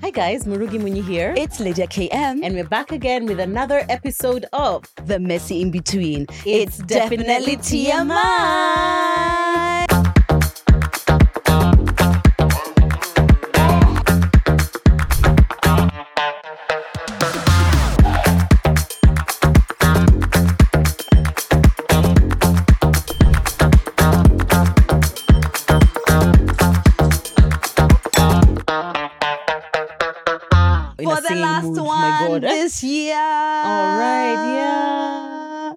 Hi guys, Murugi Munyi here. It's Lydia KM and we're back again with another episode of The Messy In Between. It's definitely TMI. One God. this year. All right, yeah.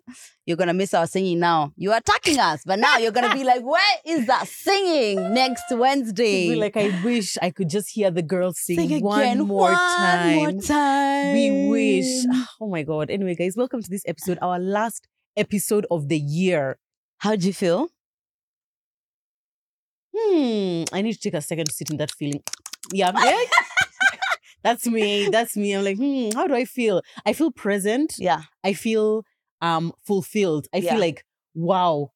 You're gonna miss our singing now. You're attacking us, but now you're gonna be like, where is that singing next Wednesday? Be like, I wish I could just hear the girls sing, Sing one again, more one time. more time. We wish. Oh my God. Anyway, guys, welcome to this episode, our last episode of the year. How'd you feel? Hmm. I need to take a second to sit in that feeling. Yeah. That's me. That's me. I'm like, hmm, how do I feel? I feel present. Yeah. I feel um fulfilled. I Yeah. feel like, wow.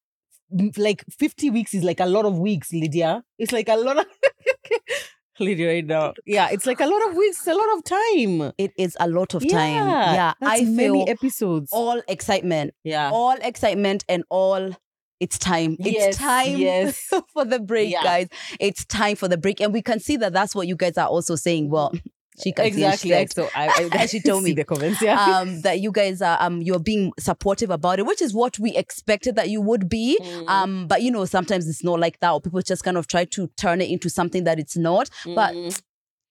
Like 50 weeks is like a lot of weeks, Lydia. It's like a lot of Lydia right now. Yeah, it's like a lot of weeks, a lot of time. It is a lot of time. Yeah, Yeah. That's I many feel episodes. all excitement. yeah. all excitement and all it's time. Yes, it's time yes. for the break, Yeah. guys. It's time for the break. And we can see that that's what you guys are also saying. Well, she can see it, she exactly. So I, I She told me. the comments. Yeah. um, that you guys are um you're being supportive about it, which is what we expected that you would be. Mm. Um, but you know, sometimes it's not like that, or people just kind of try to turn it into something that it's not. But Mm.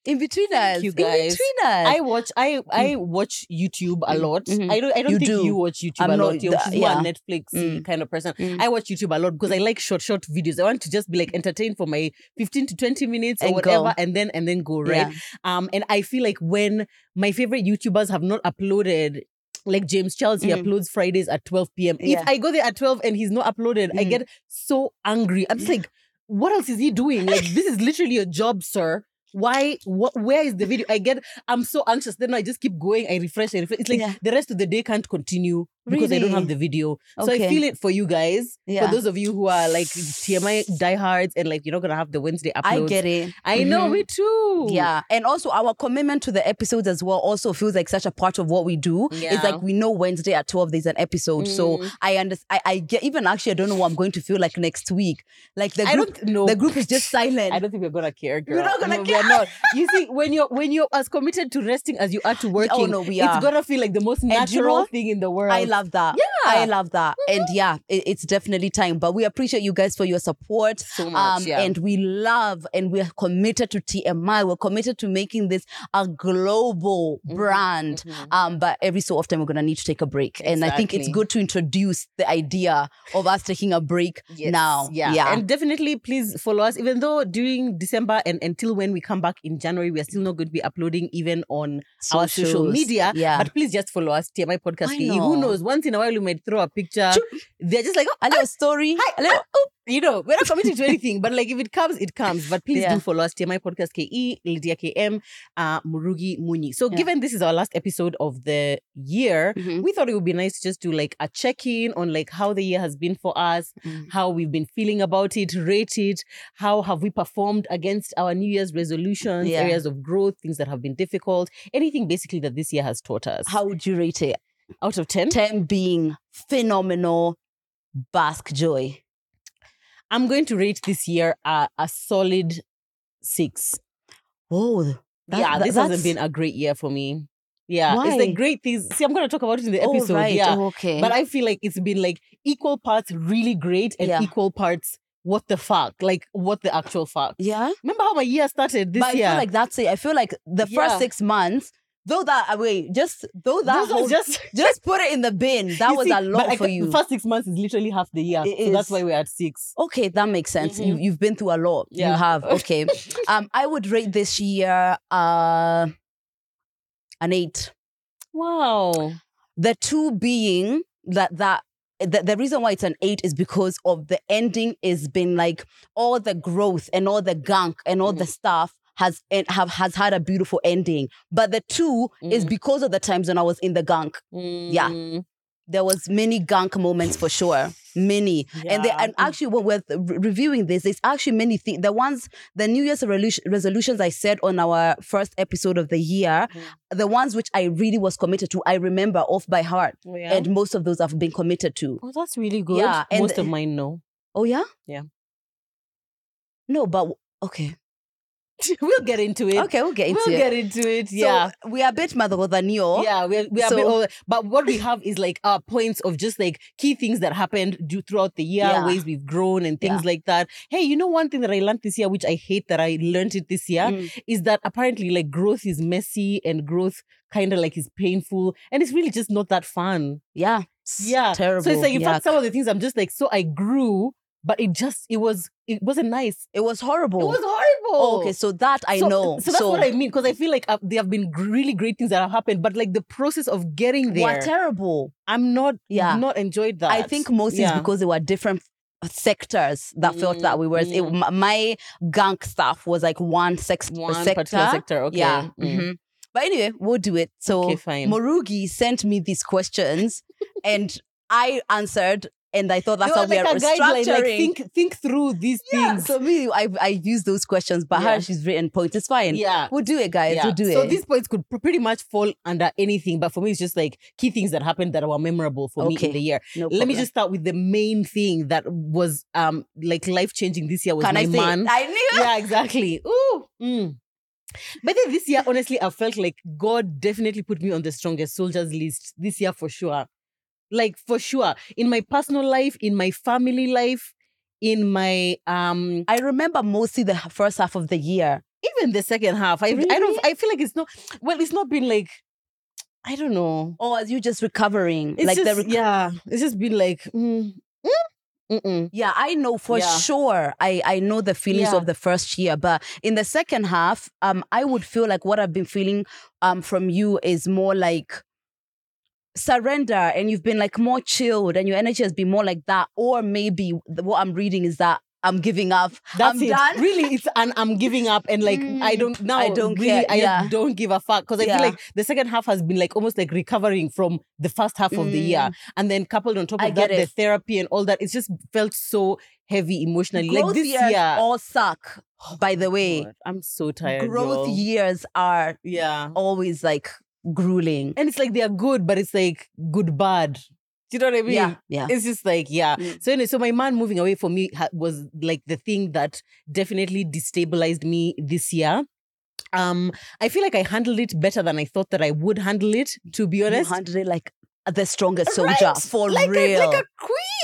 In between us, you, in between us, I watch I I watch YouTube a lot. Mhm. I don't I don't You think do. you watch YouTube I'm a lot. You're the- she's more a yeah. Netflix Mm. kind of person. Mm. I watch YouTube a lot because I like short short videos. I want to just be like entertained for my 15 to 20 minutes or And whatever go. and then and then go, right? Yeah. Um and I feel like when my favorite YouTubers have not uploaded like James Charles, he Mhm. uploads Fridays at 12 p.m. Yeah. If I go there at 12 and he's not uploaded, I Mm. get so angry. I'm just like, what else is he doing? Like, this is literally a job, sir. Why? What? Where is the video? I get. I'm so anxious. Then I just keep going. I refresh. I refresh. It's like Yeah. the rest of the day can't continue because I don't have the video. So I feel it for you guys. Yeah. For those of you who are like TMI diehards and like you're not gonna have the Wednesday uploads. I get it. I know. Mhm. Me too. Yeah. And also our commitment to the episodes as well also feels like such a part of what we do. It's like we know Wednesday at 12 there's an episode. So Mm. I understand I, I get even actually I don't know what I'm going to feel like next week. Like the I group don't know. the group is just silent. I don't think we're gonna care, girl. We're not gonna No, care. Not. You see, when you're when you're as committed to resting as you are to working, Oh, no, we it's gonna feel like the most you natural know thing in the world. I love that. Yeah. I love that. And yeah, it- it's definitely time. But we appreciate you guys for your support. so much. Um, yeah. and we love and we're committed to TMI. We're committed to making this a global Mhm, brand. mhm. Um, but every so often we're gonna need to take a break. And I think it's good to introduce the idea of us taking a break Yes, now. Yeah. Yeah. And definitely please follow us. Even though during December and until when we come back in January, we are still not going to be uploading even on our social media. Yeah. But please just follow us, TMI Podcast. KE. Who knows? Once in a while we might throw a picture. They're just like, oh, a little story. Hi, a little, oh, oh. You know, we're not committing to anything, but like if it comes, it comes. But please Yeah. do follow us, TMI Podcast KE, Lydia KM, uh, Murugi Munyi. So Yeah. given this is our last episode of the year, Mhm. we thought it would be nice to just do like a check-in on like how the year has been for us, Mm. how we've been feeling about it, rate it, how have we performed against our New Year's resolutions, Yeah. areas of growth, things that have been difficult, anything basically that this year has taught us. How would you rate it? out of 10? 10 being phenomenal, bask joy. I'm going to rate this year a, a solid six. Oh, that- yeah, that- this that's- hasn't been a great year for me. Yeah, it's Why? the great things. See, I'm going to talk about it in the Oh, episode. right. Yeah, Oh, okay. but I feel like it's been like equal parts really great and Yeah. equal parts what the fuck, like what the actual fuck. yeah. Remember how my year started this but I year? feel like that's it. I feel like the Yeah. first six months, though that uh, wait, just though that whole, just just put it in the bin. That was see, a lot for you. The first six months is literally half the year, It so that's why we're at six. Okay, that makes sense. You Mhm. you've been through a lot. You have. Okay. um, I would rate this year uh an eight. Wow. The two being that that the, the reason why it's an eight is because of the ending is been like all the growth and all the gunk and all the stuff has and have has had a beautiful ending. But the two is Mm. because of the times when I was in the gunk. Yeah. Mm. there was many gunk moments for sure many and they, and actually when we're re- reviewing this there's actually many things the ones the new year's resolu- resolutions i said on our first episode of the year Mm. the ones which i really was committed to i remember off by heart Oh, yeah. and most of those i've been committed to oh, that's really good. Yeah, and- Most of mine, no. oh yeah Yeah. no but okay we'll get into it. okay we'll get into it. we'll get into it. So, Yeah. we are a bit mother than you Yeah, we are a So- bit older, but what we have is like our points of just like key things that happened do, throughout the year, Yeah. ways we've grown and things Yeah. like that. Hey, you know one thing that I learned this year, which I hate that I learned it this year, Mm. is that apparently like growth is messy and growth kind of like is painful, and it's really just not that fun. yeah Yeah, terrible So it's like in Yuck. fact some of the things I'm just like so I grew, but it just it was it wasn't nice. it was horrible It was horrible. Oh, okay, so that I so, know. So that's what I mean because I feel like uh, there have been really great things that have happened, but like the process of getting there, were terrible. I'm not Yeah. not enjoyed that. I think mostly Yeah. it's because they were different sectors that felt that we were. Mm, m- my gunk stuff was like one sex one sector. particular sector. Okay. Yeah. Mm. mhm. But anyway, we'll do it. So Okay, fine. Murugi sent me these questions and I answered and I thought that's how we like are a guideline, structuring. like think think through these yeah, things. so me, I I use those questions, but Yeah. her, she's written points. It's fine. yeah. We'll do it, guys. Yeah. We'll do so it. So these points could pr- pretty much fall under anything, but for me, it's just like key things that happened that were memorable for me in the year. no Let me just start with the main thing that was um like life changing this year was Can my I man. I knew. yeah, exactly. Ooh. Mm. But then this year, honestly, I felt like God definitely put me on the strongest soldiers list this year for sure. Like for sure. In my personal life, in my family life, in my um I remember mostly the first half of the year. even the second half. I I don't I feel like it's not well, it's not been like I don't know. Or as you just recovering. It's like just, the rec- yeah, it's just been like mm, mm, mm-mm. Yeah, I know for Yeah. sure. I I know the feelings Yeah. of the first year, but in the second half, um, I would feel like what I've been feeling um from you is more like surrender, and you've been like more chilled, and your energy has been more like that. Or maybe what I'm reading is that I'm giving up. That's I'm it. done. Really, it's and I'm giving up and like I Mm, don't now. I don't really, care, I yeah. don't give a fuck because I Yeah. feel like the second half has been like almost like recovering from the first half of the year, and then coupled on top Mm. I of that, the therapy and all that. It's just felt so heavy emotionally. Growth like this years year, all suck. By the way, God, I'm so tired. growth y'all. years are yeah, always like grueling. and it's like they are good, but it's like good bad. Do you know what I mean? Yeah, yeah. It's just like, yeah. Mm. So anyway, so my man moving away from me ha- was like the thing that definitely destabilized me this year. Um, I feel like I handled it better than I thought that I would handle it. To be You honest, handled it like the strongest soldier Right? for like real. a, like a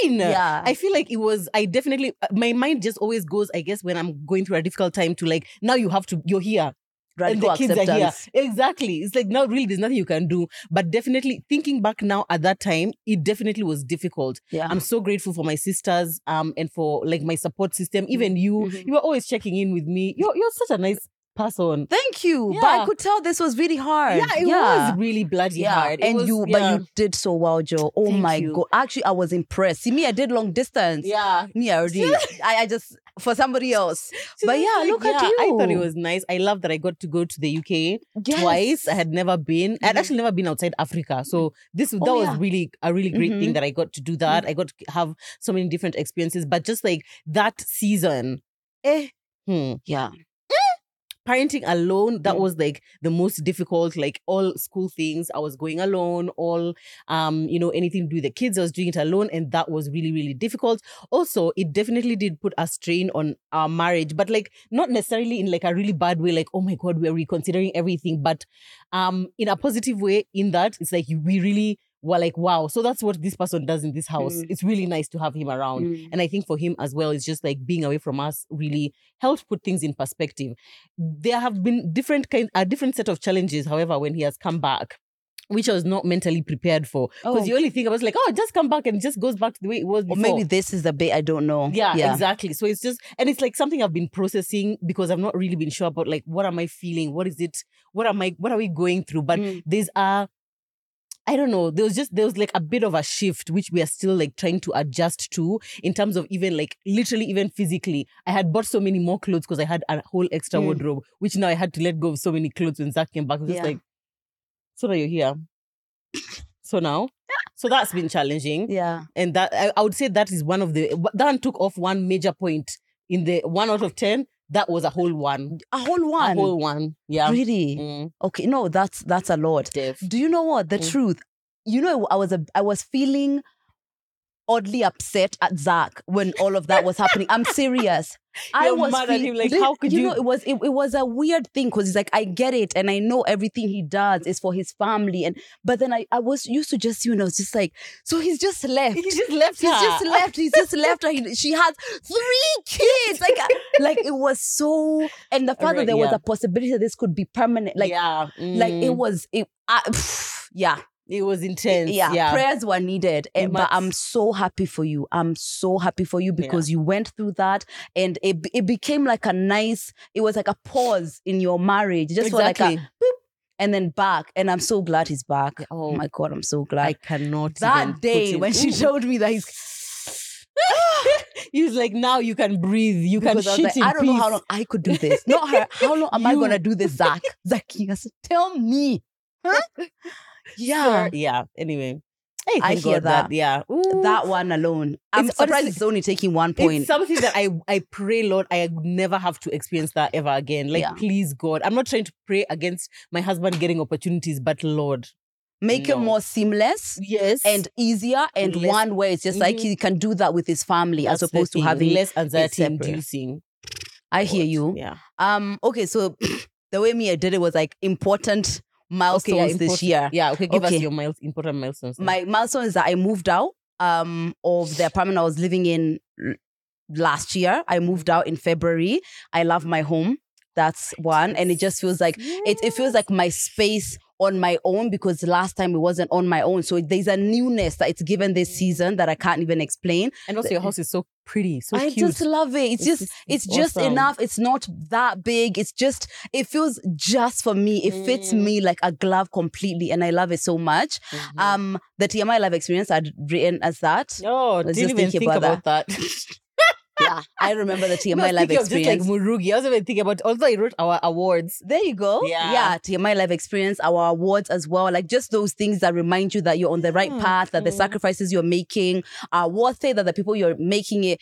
queen. yeah. I feel like it was. I definitely. uh, My mind just always goes. I guess when I'm going through a difficult time, to like now you have to. You're here and the kids are here. Exactly. It's like now really there's nothing you can do. But definitely thinking back now at that time, it definitely was difficult. Yeah. I'm so grateful for my sisters um and for like my support system. Even you, Mhm. you were always checking in with me. You're you're such a nice person. Thank you. Yeah. But I could tell this was really hard. Yeah, it was really bloody Yeah, hard. It and was- you, yeah. but you did so well, Joe. Oh Thank my you. god! Actually, I was impressed. See, me, I did long distance. yeah. Me, I already, I, I just for somebody else. But yeah, look at yeah, I thought it was nice. I love that I got to go to the UK Yes. twice. I had never been. I'd Mhm. actually never been outside Africa. So this that Oh, was really a really great thing Mhm. that I got to do that. I got to have so many different experiences. But just like that season, eh, hmm. Yeah. Parenting alone that Mm. was like the most difficult like all school things i was going alone all um you know anything to do with the kids i was doing it alone and that was really really difficult also it definitely did put a strain on our marriage but like not necessarily in like a really bad way like oh my god we're reconsidering everything but um in a positive way in that it's like we really were like wow so that's what this person does in this house Mm. it's really nice to have him around Mm. and I think for him as well, it's just like being away from us really helped put things in perspective. There have been different kind, a different set of challenges, however, when he has come back. Which I was not mentally prepared for. Because Oh. the only thing I was like, oh, just come back and just goes back to the way it was Or maybe this is the bit I don't know. Yeah, yeah. exactly. So it's just, and it's like something I've been processing because I've not really been sure about like what am I feeling? What is it? What am I? What are we going through? But Mm. there's a, I don't know. There was just there was like a bit of a shift which we are still like trying to adjust to in terms of even like literally even physically. I had bought so many more clothes because I had a whole extra Mm. wardrobe, which now I had to let go of so many clothes when Zach came back. I was just like, so now you're here. So now, So that's been challenging. Yeah. And that I, I would say that is one of the that one took off one major point in the one out of ten. That was a whole one. A whole one. A whole one. Yeah. Really? Mm, Okay. No, that's that's a lot. Def. Do you know what? The Mm. truth. You know, I was a I was feeling oddly upset at Zach when all of that was happening. I'm serious. I was mad at feel- him, like, Li- how could know you- it was it, it was a weird thing because he's like I get it and I know everything he does is for his family and but then I, I was used to just you know it's just like so he's just left He just left He's her. just left. He's just left her. He, she has three kids. Like, uh, like it was so. And the fact that there was a possibility that this could be permanent. Like, yeah. like it mm, was. It, I, yeah, it was eh, intense. yeah, Yeah. Prayers were needed, eh, and but I'm so happy for you. I'm so happy for you because you went through that, and it it became like a nice. It was like a pause in your marriage, just for like exactly. a, and then back. And I'm so glad he's back. Oh my god, I'm so glad. I cannot. even that day when she told me that he's he was like, now you can breathe. You can Because I shit like, in I don't know how long I could do this. Not her. How long am I gonna do this, Zach? Zach, you tell me. Huh? Yeah. Sure, Yeah. Anyway. I hear God that. Yeah. Ooh. That one alone. I'm It's surprised honestly- it's only taking one point. It's something that I I pray, Lord, I never have to experience that ever again. Like, Yeah. please, God, I'm not trying to pray against my husband getting opportunities, but Lord, Make it more seamless yes, and easier and Less- one way. it's just like Mhm. he can do that with his family as That's the opposed to having less anxiety inducing. I hear you. Yeah. Um, okay, so the way me I did it was like important milestones yeah, this year. Yeah. Okay. Give Okay. us your miles, important milestones. then. my milestone is that I moved out um of the apartment I was living in last year. I moved out in February. I love my home. That's one. And it just feels like it, it feels like my space on my own because last time it wasn't on my own. So there's a newness that it's given this season that I can't even explain. and also, your house is so pretty, so I cute. just love it. It's, It's just it's, it's just awesome. enough. It's not that big. It's just it feels just for me. It fits Mm. me like a glove completely and I love it so much. Mhm. Um, the TMI life experience I'd written as that. oh, didn't even think about about that. Yeah, I remember the TMI life thinking of just like experience. Murugi. I was even thinking about. Although I wrote our awards. there you go. Yeah. yeah, TMI life experience, our awards as well. Like just those things that remind you that you're on the right Yeah. path, that the Mm. sacrifices you're making are worth it, that the people you're making it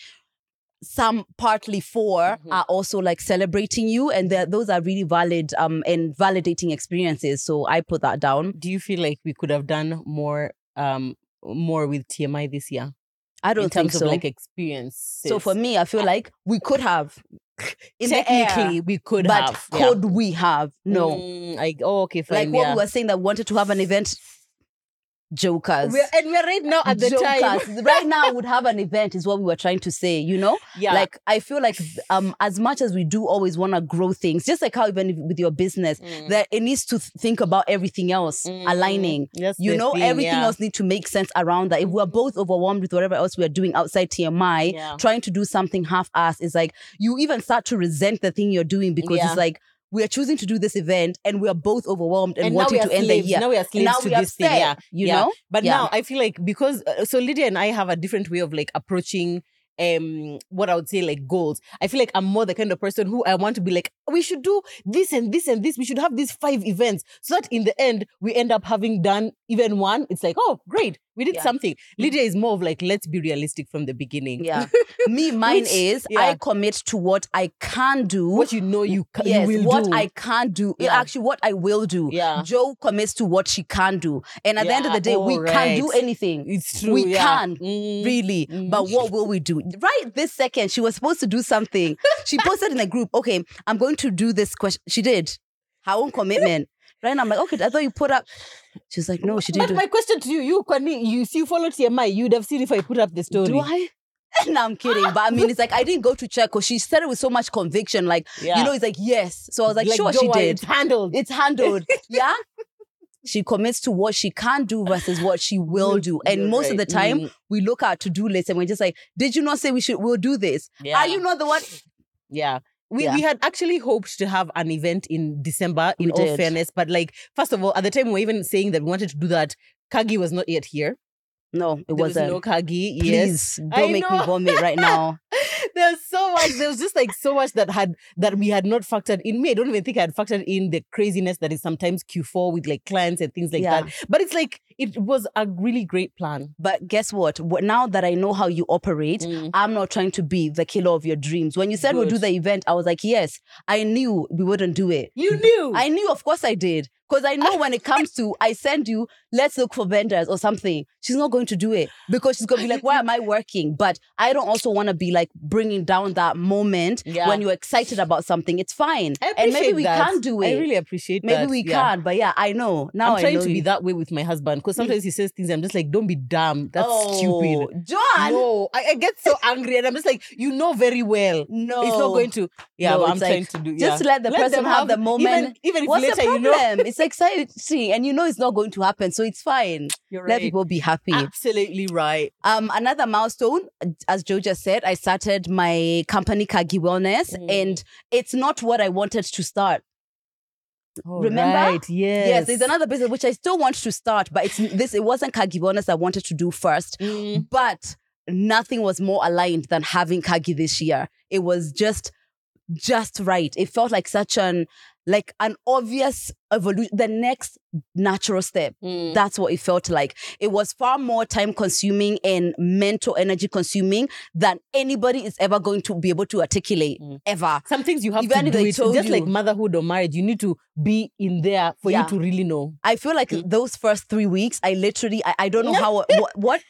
some partly for Mhm. are also like celebrating you and that those are really valid um and validating experiences so i put that down Do you feel like we could have done more, um, more with TMI this year i don't in think so of like experience? so for me i feel like we could have technically air, we could but have. yeah. could we have no Mm, I, oh, okay, fine. like what we were saying that we wanted to have an event jokers We're, and we're right now at the time. right now would have an event is what we were trying to say you know Yeah. like i feel like um as much as we do always want to grow things just like how even with your business Mm. that it needs to think about everything else Mm. aligning That's you know thing, everything yeah. else need to make sense around that if we're both overwhelmed with whatever else we're doing outside tmi Yeah. trying to do something half-assed is like you even start to resent the thing you're doing because Yeah. it's like we are choosing to do this event and we are both overwhelmed and, And wanting to end the year Now we are slaves now to we are this thing. Yeah. you Yeah. know But Yeah. now I feel like because uh, so Lydia and I have a different way of like approaching um what I would say like goals. I feel like I'm more the kind of person who I want to be like we should do this and this and this. We should have these five events so that in the end we end up having done even one. It's like oh great we did Yeah. something. Lydia is more of like let's be realistic from the beginning. yeah me mine Which- is yeah. i commit to what i can do What you know you can yes, you what do. I can do. Yeah. Actually, what I will do. Yeah. Joe commits to what she can do. And at the end of the day, we oh, can't do anything. it's true. we yeah. can, Mm. Really. Mm. But what will we do? Right this second, she was supposed to do something. She posted in a group, okay, I'm going to do this question. She did. Her own commitment. Right I'm like, okay, I thought you put up. She's like, no, she didn't. But my question to you, you Kwani, you see, you follow TMI, you'd have seen if I put up the story. do I? no, I'm kidding. But I mean, it's like I didn't go to check because she said it with so much conviction. Like, Yeah. you know, it's like, yes. So I was like, sure, she did. It's handled. it's handled. yeah. She commits to what she can do versus what she will do. And You're most of the time, Mm, we look at to-do lists and we're just like, did you not say we should we'll do this? yeah. Are you not the one? Yeah. We, Yeah. we had actually hoped to have an event in December, in We all did. fairness. But, like, first of all, at the time, we were even saying that we wanted to do that. Kagi was not yet here. No, it There was wasn't. no Kagi. Yes. Please I don't make me vomit right now. There's so much. There was just like so much that had that we had not factored in. Me, I don't even think I had factored in the craziness that is sometimes Q4 with like clients and things like Yeah. that. But it's like it was a really great plan. But guess what? Now that I know how you operate, Mm. I'm not trying to be the killer of your dreams. When you said we'll do the event, I was like, yes, I knew we wouldn't do it. You knew. I knew, of course I did. Because I know when it comes to, I send you, let's look for vendors or something. She's not going to do it because she's going to be like, why am I working? But I don't also want to be like bringing down that moment Yeah. when you're excited about something. It's fine. And maybe we that. can do it. I really appreciate maybe that. Maybe we yeah. can. But yeah, I know. Now I'm trying to be that way with my husband because sometimes he says things I'm just like, don't be dumb. That's oh, stupid. John. No, I, I get so angry and I'm just like, you know very well. No. It's not going to. Yeah, No, I'm it's trying to do. just let the person them have the moment. Even, even if What's later you know. problem? it's exciting, and you know it's not going to happen, so it's fine. You're Let people be happy. Absolutely right. Um, another milestone, as Joe just said, I started my company Kagi Wellness, Mm. and it's not what I wanted to start. Remember? right, Yes. Yes, there's another business which I still want to start, but it's this. It wasn't Kagi Wellness I wanted to do first, Mm. but nothing was more aligned than having Kagi this year. It was just, just right. It felt like such an like an obvious evolution, the next natural step. Mm. That's what it felt like. It was far more time consuming and mental energy consuming than anybody is ever going to be able to articulate Mm. ever. Some things you have Even to do it. Just like motherhood or marriage, you need to be in there for Yeah. you to really know. I feel like Mm. those first three weeks, I literally, I, I don't know how, what, what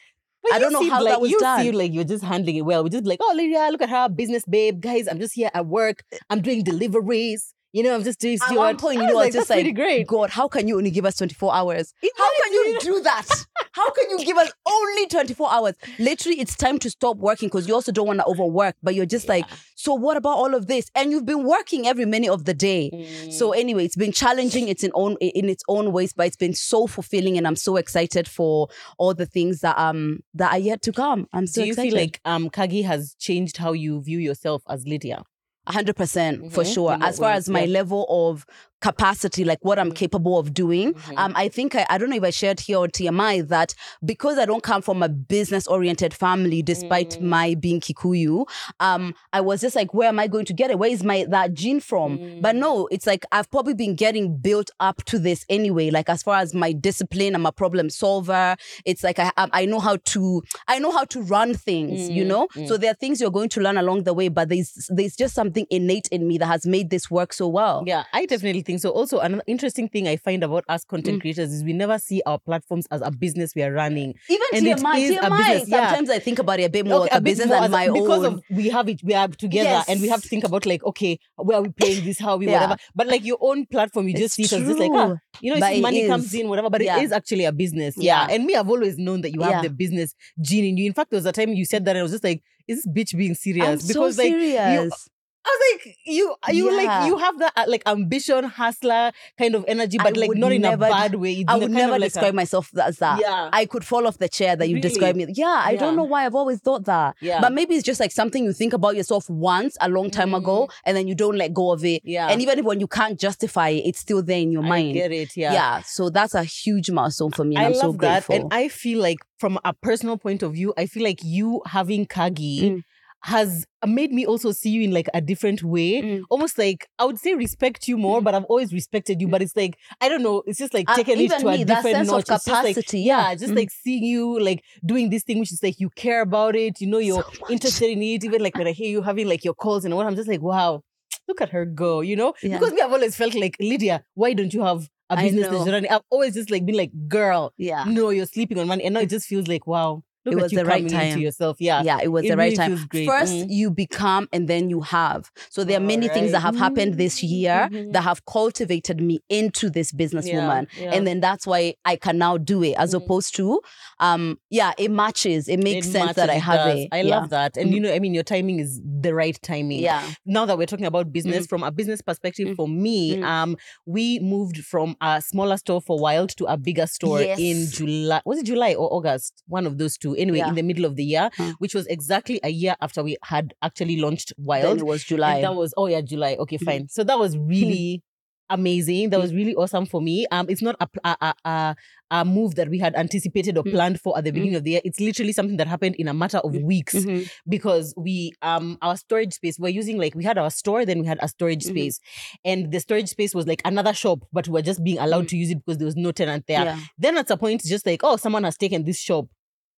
But I don't know how like, that was you done. feel like you're just handling it well. We're just like, oh, Lydia, look at her, business babe. Guys, I'm just here at work. I'm doing deliveries. You know, I'm just doing at one point, you know, like, just like, great. God, how can you only give us 24 hours? How can you do that? How can you give us only 24 hours? Literally, it's time to stop working because you also don't want to overwork, but you're just like, so what about all of this? And you've been working every minute of the day. Mm. So anyway, it's been challenging. It's in own in its own ways, but it's been so fulfilling, and I'm so excited for all the things that um that are yet to come. I'm so do you excited. feel like um Kagi has changed how you view yourself as Lydia? Hundred percent for sure. As far as my level of capacity, like what I'm Mhm. capable of doing, Mhm. um, I think I, I don't know if I shared here on TMI that because I don't come from a business oriented family, despite Mm. my being Kikuyu, um, I was just like, where am I going to get it? Where is my that gene from? But Mm. no, it's like I've probably been getting built up to this anyway. Like as far as my discipline, I'm a problem solver. It's like I I know how to I know how to run things, you Mm, know. mm. So there are things you're going to learn along the way, but there's there's just something innate in me that has made this work so well. Yeah, I definitely think so. Also, another interesting thing I find about us content Mm. creators is we never see our platforms as a business we are running. Even And it TMI, a TMI. business, yeah. Sometimes I think about it a bit more like a, business than my because own. of we have it, we are together, and we have to think about like, okay, where are we playing this? How are we Yeah. whatever? But like your own platform, you just It's see it as just like, ah, you know, it's But just it money is. comes in, whatever. But Yeah. it is actually a business. Yeah. And me, I've always known that you have the business gene in you. In fact, there was a time you said that, and I was just like, is this bitch being serious? I'm because so like serious. I was like, you, you Yeah. like, you have that uh, like ambition, hustler kind of energy, I but like would not in never- a bad way. I would never like a- describe myself as that. Yeah. I could fall off the chair that you Really? described me. Yeah, I don't know why I've always thought that. Yeah. But maybe it's just like something you think about yourself once a long time ago and then you don't let go of it. Mm. Yeah. And even when you can't justify it, it's still there in your I mind. get it. Yeah. Yeah. So that's a huge milestone for me. And I am love so that. And I feel like from a personal point of view, I feel like you having Kagi Mm. Has made me also see you in like a different way. Mm. Almost like I would say respect you more, Mm. but I've always respected you. But it's like I don't know, it's just like Uh, taking it even to a me, that different sense notch. of It's just like- capacity. yeah, yeah. just Mm. like seeing you like doing this thing, which is like you care about it, you know, you're So interested in it. Even like when I hear you having like your calls and what, I'm just like, wow, look at her go, you know? Yeah. Because me, I've always felt like, Lydia, why don't you have a business that's running? I've always just like been like, girl, Yeah. no, you're sleeping on money. And now it just feels like, wow, look It was the right time. yourself. Yeah. Yeah, it was It the right time. First, Mm. you become and then you have. So there are many things that have happened this year Mhm. that have cultivated me into this businesswoman. yeah. And then that's why I can now do it as Mhm. opposed to, um, yeah, it matches. It makes It sense that I have does. it. I yeah. love that. And you know, I mean, your timing is the right timing. Yeah. Now that we're talking about business, from a business perspective, for me, um, we moved from a smaller store for Wild to a bigger store in July. Was it July or August? One of those two. Anyway, Yeah. in the middle of the year, Huh. which was exactly a year after we had actually launched Then Wild. it was And July. that was oh yeah, July. Okay, Mhm. fine. So that was really amazing. That was really awesome for me. Um, it's not a a, a, a, move that we had anticipated or Mm. planned for at the beginning of the year. It's literally something that happened in a matter of weeks Mhm. because we um our storage space we're using like we had our store then we had a storage Mhm. space and the storage space was like another shop but we were just being allowed Mm. to use it because there was no tenant there Yeah. then at a point it's just like oh someone has taken this shop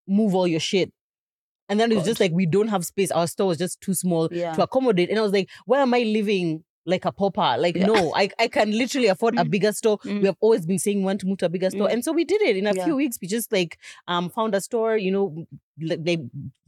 move all your shit and then it was just like we don't have space our store was just too small Yeah. to accommodate and i was like why am i living like a pauper like Yeah. no I, I can literally afford a bigger store Mm. we have always been saying we want to move to a bigger store Mm. and so we did it in a Yeah. few weeks we just like um found a store you know they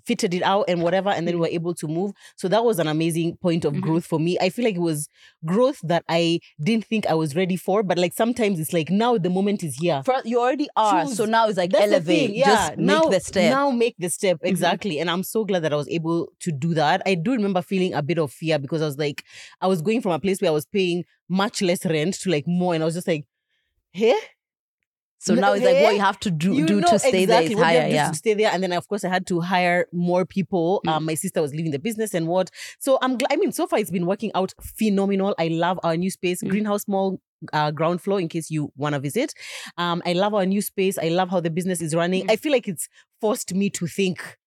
fitted it out and whatever and then we were able to move so that was an amazing point of Mhm. growth for me i feel like it was growth that i didn't think i was ready for but like sometimes it's like now the moment is here First, you already are. Choose. So now it's like That's the elevate. thing, yeah. Just now, make the step. Now make the step Mhm. exactly, and I'm so glad that I was able to do that. I do remember feeling a bit of fear because I was like, I was going from a place where I was paying much less rent to like more, and I was just like, hey, so no, now it's like what eh? you have to do you do to stay there is exactly what you higher. have to do Yeah. to stay there, and then of course I had to hire more people. Mm. Um, my sister was leaving the business and what. So I'm glad. I mean, so far it's been working out phenomenal. I love our new space, Mm. greenhouse mall. Uh, ground floor in case you want to visit um i love our new space i love how the business is running Mm. i feel like it's forced me to think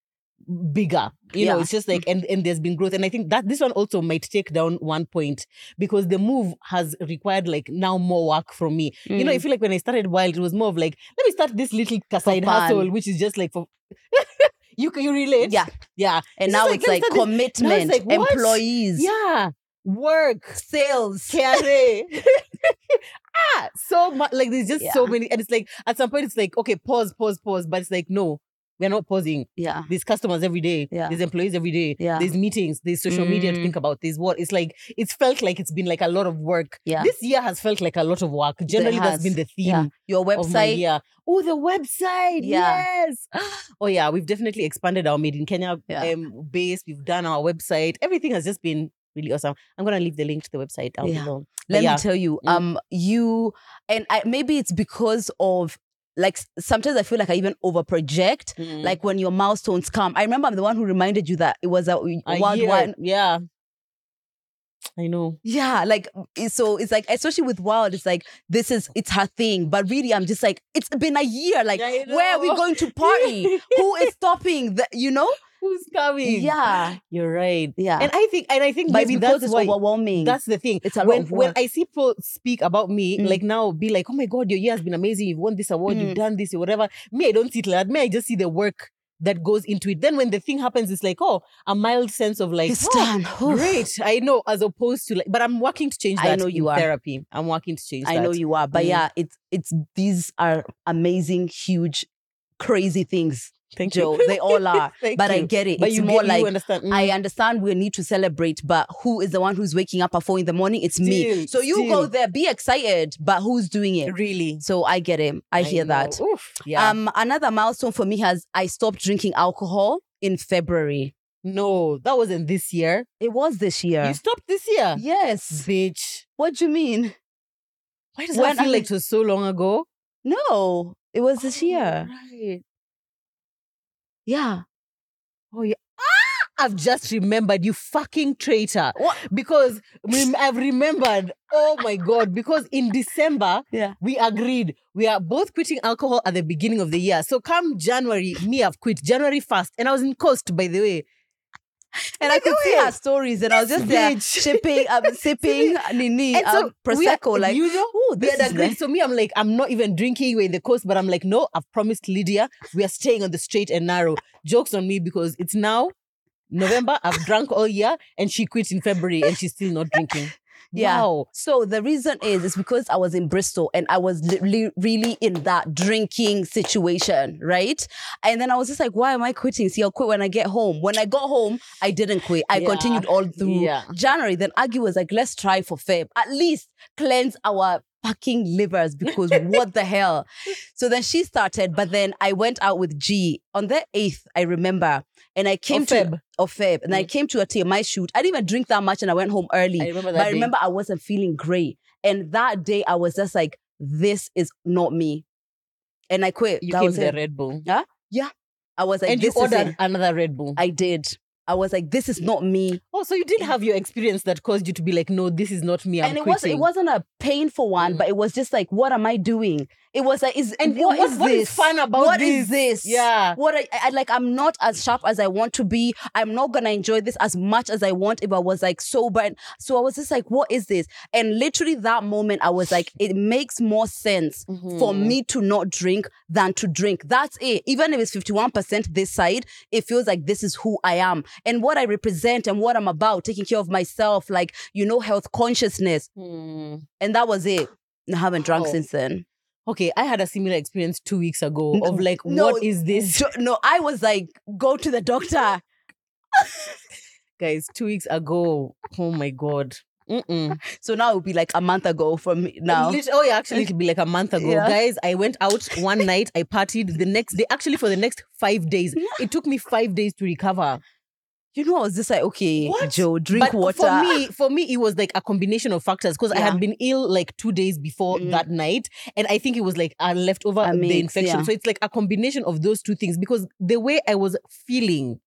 bigger. You know it's just like and and there's been growth. And i think that this one also might take down one point because the move has required like now more work from me. You know i Mm. feel like when i started wild it was more of like let me start this little side hustle which is just like for you can you relate? Yeah. yeah. And It's now it's like commitment, like, what? employees, yeah. Work. Sales. Care. ah, so much like there's just so many, and it's like at some point it's like okay, pause, pause, pause, but it's like no, we're not pausing. Yeah. There's customers every day. Yeah. There's employees every day. Yeah. There's meetings. There's social media to Mm. think about. There's what it's like. It's felt like it's been like a lot of work. Yeah. This year has felt like a lot of work. Generally, that's has. been the theme Yeah. Your website. year. Oh, the website. Yeah. Yes. Oh yeah, we've definitely expanded our Made in Kenya Yeah. um, base. We've done our website. Everything has just been really awesome. I'm gonna leave the link to the website down Yeah. below. Let yeah. me tell you, Mm. um, you and I maybe it's because of like sometimes I feel like I even overproject. Mm. Like when your milestones come, I remember I'm the one who reminded you that it was a, a worldwide. year. Yeah. I know. Yeah, like so it's like especially with Wild, it's like this is it's her thing, but really I'm just like it's been a year. Like where are we going to party? Who is stopping? The, you know? Who's coming? Yeah, You're right. yeah. And I think and I think maybe because that's it's why overwhelming. that's the thing. it's a lot when of when. I see people speak about me, Mm. like now be like, oh my god, your year has been amazing. You've won this award, you've Mm. done this, or whatever. Me, I don't see it like that. Me, I just see the work that goes into it. Then when the thing happens, it's like, oh, a mild sense of like, it's oh, great. I know, as opposed to like, but I'm working to change that. I know in you are. therapy. I'm working to change I that. know you are, but Mm. yeah, it's it's these are amazing, huge, crazy things, Thank Joe. you. They all are. Thank but I get it. But it's you more get, like you understand. Mm. I understand we need to celebrate, but who is the one who's waking up at four in the morning? It's me. So you go there, be excited, but who's doing it? really. So I get it. I, hear know. that. Oof. Yeah. Um, another milestone for me has I stopped drinking alcohol in February. no, that wasn't this year. It was this year. You stopped this year. yes. Bitch. What do you mean? Why does When that feel I- like it was so long ago? No, it was this year. Right. Yeah. Oh yeah. Ah! I've just remembered you fucking traitor. What? Because rem- I've remembered. Oh my god! Because in December, Yeah. we agreed we are both quitting alcohol at the beginning of the year. So come January, me I've quit January first, and I was in Coast by the way. And By I could see her stories, and I was just there shipping, um, sipping, nini, And so um, we are- prosecco. Like, you know, oh, this is nice. So me, I'm like, I'm not even drinking. We're in the coast, but I'm like, no, I've promised Lydia we are staying on the straight and narrow. Jokes on me because it's now November. I've drunk all year, and she quit in February, and she's still not drinking. Yeah. Wow. So the reason is it's because I was in Bristol and I was li- really in that drinking situation, right? And then I was just like, why am I quitting? See, I'll quit when I get home. When I got home, I didn't quit. I Yeah. continued all through Yeah. January. Then Aggie was like, let's try for Feb. At least cleanse our fucking livers because what the hell? So then she started, but then I went out with G on the 8th, I remember. And I came Of to Feb. of Feb. And I came to a TMI shoot. I didn't even drink that much and I went home early. I remember that. But I day. remember I wasn't feeling great. And that day I was just like, this is not me. And I quit. you that came was the. Red Bull, Huh? Yeah. I was like, and you ordered another Red Bull. I did. I was like, this is not me. Oh, so you did have your experience that caused you to be like, no, this is not me. I'm and it quitting. was it wasn't a painful one, Mm. but it was just like, what am I doing? It was like, is And what what- is what is this? fun about What is this? this? Yeah. What I, I like? I'm not as sharp as I want to be. I'm not gonna enjoy this as much as I want if I was like sober. And so I was just like, what is this? And literally that moment, I was like, it makes more sense for Mhm. me to not drink than to drink. That's it. Even if it's 51% this side, it feels like this is who I am and what I represent and what I'm about, taking care of myself, like, you know, health consciousness. Hmm. And that was it. I haven't drunk Wow. since then. Okay, I had a similar experience two weeks ago of like, No, what is this? No, I was like, go to the doctor. Guys, two weeks ago. Oh my God. Mm-mm. So now it would be like a month ago from me now. Oh yeah, actually it'll be like a month ago. Yeah. Guys, I went out one night, I partied the next day, actually for the next five days. It took me five days to recover. You know, I was just like, okay, What? Joe, drink but water. For me, for me, it was like a combination of factors because I had been ill like two days before Mm. that night, and I think it was like a leftover A of the infection. yeah. So it's like a combination of those two things because the way I was feeling,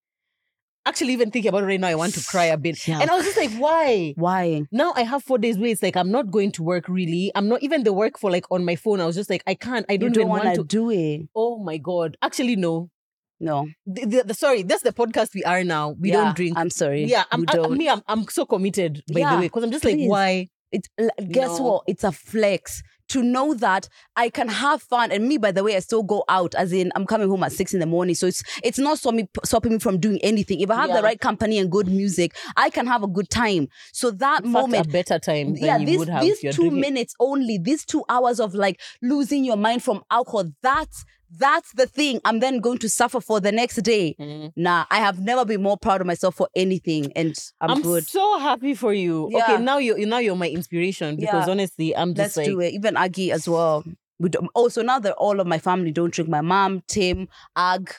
actually, even thinking about it right now, I want to cry a bit. Yeah. And I was just like, why? Why? Now I have four days where it's like I'm not going to work really. I'm not even the work for like on my phone. I was just like, I can't. I don't, don't even want to. do it. Oh my god! Actually, no. No. The, the, the- sorry, that's the podcast we are now. We Yeah, don't drink. I'm sorry. yeah, I'm, I, me. I'm, I'm so committed by the way because I'm just please. like, why? It's guess No. what? It's a flex to know that I can have fun. And me, by the way, I still go out. As in, I'm coming home at six in the morning, so it's it's not stop me, stopping me from doing anything. If I have Yeah. the right company and good music, I can have a good time. So that In fact, moment. a better time than yeah, you these, would have. these two minutes only, these two hours of like losing your mind from alcohol, that's that's the thing I'm then going to suffer for the next day. Mhm. Nah, I have never been more proud of myself for anything, and I'm, good. I'm good. so happy for you. Yeah. Okay, now you're now you're my inspiration because Yeah. honestly, I'm Let's just like, do it. Even Aggie as well. We don't, also, now that all of my family don't drink, my mom, Tim, Ag,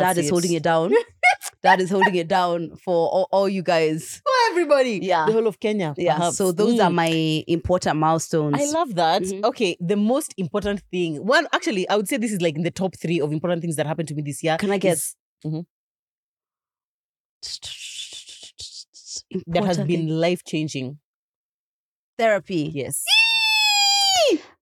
that's dad is holding it down. dad is holding it down for all, all you guys. For everybody, Yeah. the whole of Kenya. Yeah. perhaps. So those are Mm. my important milestones. I love that. Mhm. Okay, the most important thing. One, actually, I would say this is like in the top three of important things that happened to me this year. Can I guess? is- Mhm. that has been life changing. therapy? Yes.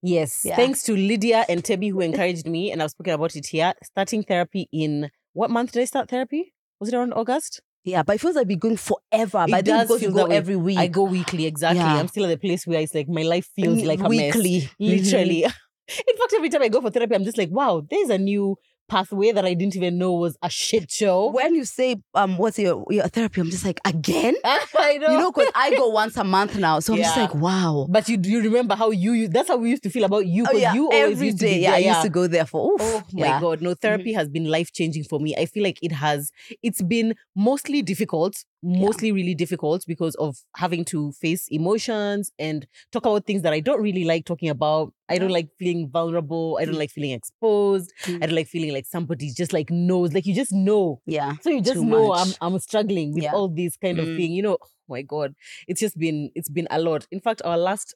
Yes. Yeah. Thanks to Lydia and Tebby who encouraged me, and I've spoken about it here. Starting therapy in what month did I start therapy? Was it around August? Yeah, but it feels like I've been going forever. It but does because you go that way. every week. I go weekly, exactly. Yeah. I'm still at the place where it's like my life feels like a mess. weekly. Literally. Mm-hmm. In fact, every time I go for therapy, I'm just like, wow, there's a new pathway that I didn't even know was a shit show. When you say um, what's your your therapy? I'm just like again. I know. You know, because I go once a month now, so I'm just like, wow. But you you remember how you, you that's how we used to feel about you Oh yeah, you always every used day. to be yeah, there, I used to go there for. Oof, Oh my god, no therapy has been life changing for me. I feel like it has it's been mostly difficult, mostly really difficult because of having to face emotions and talk about things that I don't really like talking about. I don't like feeling vulnerable. I don't like feeling exposed. Mm. I don't like feeling like somebody just like knows, like you just know. Yeah. So you just know much. I'm I'm struggling with Yeah. all these kind of Mm. thing. You know, oh my God. It's just been it's been a lot. In fact, our last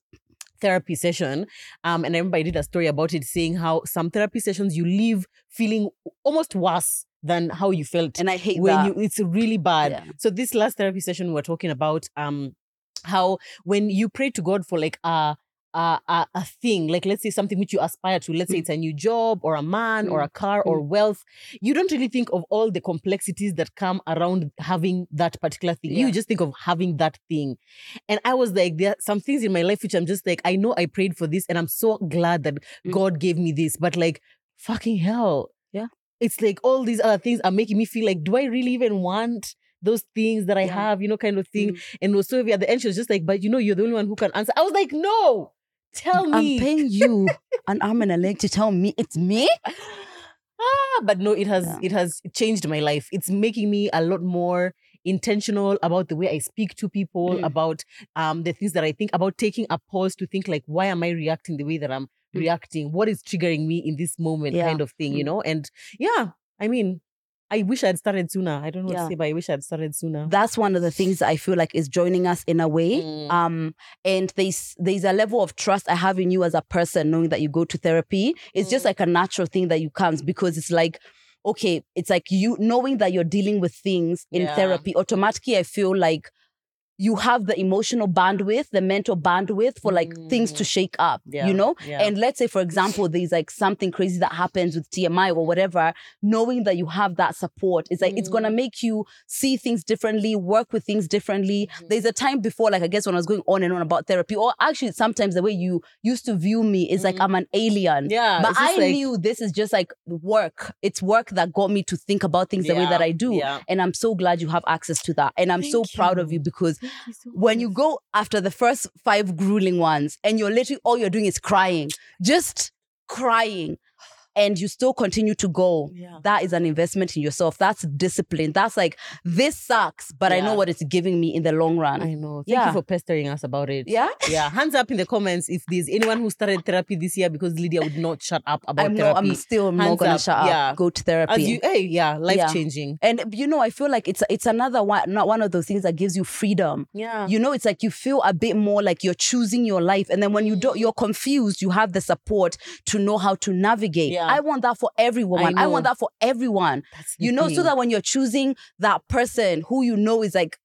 therapy session, um, and I remember I did a story about it saying how some therapy sessions you leave feeling almost worse than how you felt And I hate when that. you it's really bad. Yeah. So this last therapy session we were talking about um how when you pray to God for like a a, a, a thing, like let's say something which you aspire to, let's say Mm. it's a new job or a man or Mm. a car or wealth, you don't really think of all the complexities that come around having that particular thing. Yeah. You just think of having that thing. And I was like, there are some things in my life which I'm just like, I know I prayed for this and I'm so glad that Mm. God gave me this, but like, fucking hell. Yeah. It's like all these other things are making me feel like, do I really even want those things that I Yeah. have, you know, kind of thing? Mm. And also at the end, she was just like, but you know, you're the only one who can answer. I was like, no, tell me. I'm paying you an arm and a leg to tell me it's me. ah, but no, it has Yeah. it has changed my life. It's making me a lot more intentional about the way I speak to people, Mm. about um the things that I think, about taking a pause to think like, why am I reacting the way that I'm Mm. reacting? What is triggering me in this moment, Yeah. kind of thing, you Mm. know? And yeah, I mean, I wish I'd started sooner. I don't know what to say, but I wish I'd started sooner. That's one of the things I feel like is joining us in a way. Mm. Um, and there's there's a level of trust I have in you as a person, knowing that you go to therapy. It's just Mm. like a natural thing that you comes because it's like okay, it's like you knowing that you're dealing with things in Yeah. therapy, automatically I feel like you have the emotional bandwidth, the mental bandwidth for like things to Mm. shake up, Yeah. you know? Yeah. And let's say, for example, there's like something crazy that happens with TMI or whatever, knowing that you have that support is like, it's Mm. gonna make you see things differently, work with things differently. Mm-hmm. There's a time before, like, I guess when I was going on and on about therapy, or actually sometimes the way you used to view me is like. I'm an alien. yeah. But I like- knew this is just like work. It's work that got me to think about things the way that I do. yeah. And I'm so glad you have access to that. And I'm so Thank proud of you because you so when you go after the first five grueling ones and you're literally all you're doing is crying, just crying, and you still continue to go, Yeah. that is an investment in yourself. That's discipline. That's like, this sucks, but I know what it's giving me in the long run. I know. Thank Yeah. you for pestering us about it. yeah? Yeah. Hands up in the comments if there's anyone who started therapy this year because Lydia would not shut up about I'm, therapy. not, I'm still not Hands going to shut up. yeah. Go to therapy. As you, hey, yeah, life changing. and you know, I feel like it's it's another one, not one of those things that gives you freedom. Yeah. You know, it's like you feel a bit more like you're choosing your life, and then when you don't, Mm. you're confused. You have the support to know how to navigate. Yeah. I want that for every woman. I, want that for everyone. That's You know, so that when you're choosing that person who you know is like,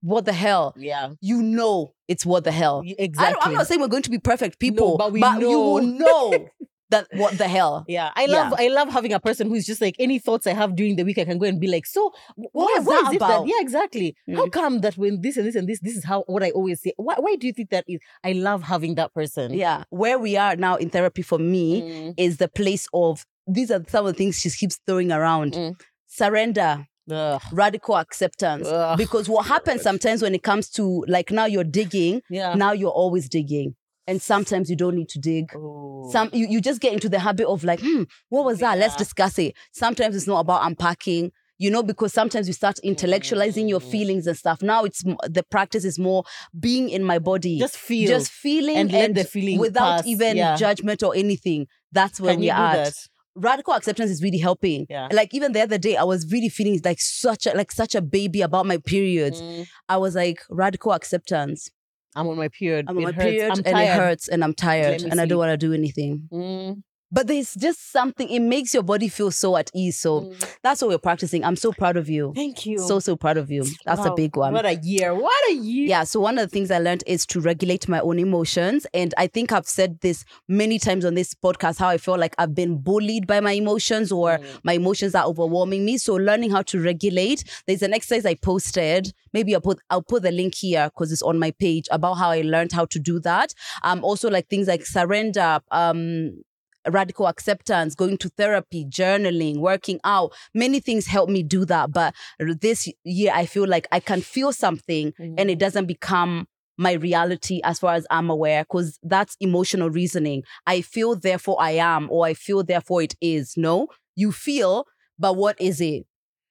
what the hell, yeah, you know it's what the hell. I exactly. don't, I'm not saying we're going to be perfect people, but we you will know. that what the hell. Yeah, I love I love having a person who's just like any thoughts I have during the week, I can go and be like, so what Yeah, is what that is about? that- Yeah, exactly. How Mm. come that when this and this and this, this is how what I always say. Why, why do you think that is? I love having that person. Yeah, where we are now in therapy for me Mm. is the place of these are some of the things she keeps throwing around. Mm. Surrender, Ugh. radical acceptance. Ugh. Because what happens sometimes when it comes to like now you're digging, Yeah. now you're always digging. And sometimes you don't need to dig. Oh. Some you, you just get into the habit of like, hmm, what was that? Let's discuss it. Sometimes it's not about unpacking, you know, because sometimes you start intellectualizing your Mm. feelings and stuff. Now it's the practice is more being in my body, just feel. just feeling and let the feeling without pass. even Yeah. judgment or anything. That's where you're at. that? Radical acceptance is really helping. Yeah. Like even the other day, I was really feeling like such a like such a baby about my periods. Mm. I was like radical acceptance. I'm on my period. I'm on It my hurts. period I'm and tired. it hurts and I'm tired me and I don't want to do anything. Mm. But there's just something. It makes your body feel so at ease. So Mm. that's what we're practicing. I'm so proud of you. Thank you. So so proud of you. That's a big one. What a year. What a year. Yeah, so one of the things I learned is to regulate my own emotions. And I think I've said this many times on this podcast how I feel like I've been bullied by my emotions or Mm. my emotions are overwhelming me. So learning how to regulate. There's an exercise I posted. Maybe I'll put I'll put the link here because it's on my page about how I learned how to do that. Um also like things like surrender, um radical acceptance, going to therapy, journaling, working out. Many things help me do that. But this year I feel like I can feel something and it doesn't become my reality as far as I'm aware, because that's emotional reasoning. I feel, therefore I am, or I feel, therefore it is. No, you feel, but what is it?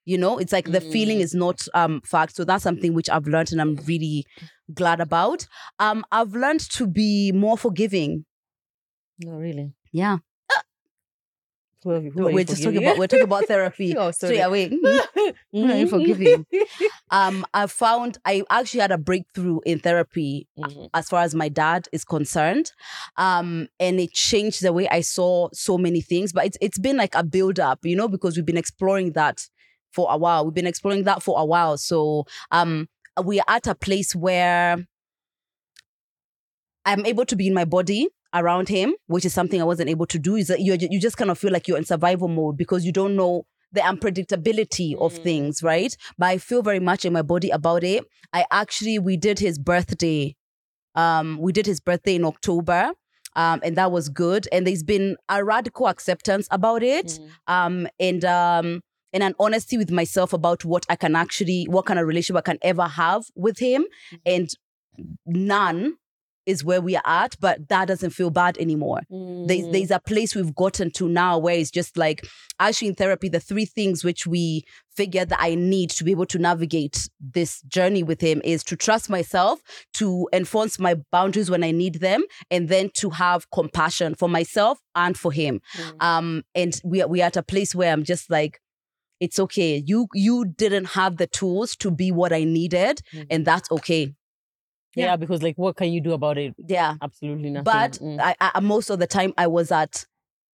You know, it's like the feeling Mm. is not um fact. So that's something which I've learned and I'm really glad about. Um, I've learned to be more forgiving. No, really. Yeah. Who who we're just talking about we're talking about therapy. Oh, Straight sorry. away. Mm. Mhm. forgiving. Um, I found I actually had a breakthrough in therapy Mhm. as far as my dad is concerned. Um, and it changed the way I saw so many things. But it's it's been like a build up, you know, because we've been exploring that for a while. We've been exploring that for a while. So um we are at a place where I'm able to be in my body around him, which is something I wasn't able to do. Is that you you just kind of feel like you're in survival mode because you don't know the unpredictability of Mm. things, right? But I feel very much in my body about it. I actually we did his birthday. Um, we did his birthday in October. Um, and that was good. And there's been a radical acceptance about it. Mm. Um, and um and an honesty with myself about what I can actually, what kind of relationship I can ever have with him. And none is where we are at, but that doesn't feel bad anymore. There's, Mm. there's a place we've gotten to now where it's just like actually in therapy, the three things which we figure that I need to be able to navigate this journey with him is to trust myself, to enforce my boundaries when I need them, and then to have compassion for myself and for him. Mm. Um, and we are we are at a place where I'm just like, it's okay. You you didn't have the tools to be what I needed, Mhm. and that's okay. Yeah. because like, what can you do about it? Yeah. Absolutely nothing. But Mm. I, I most of the time I was at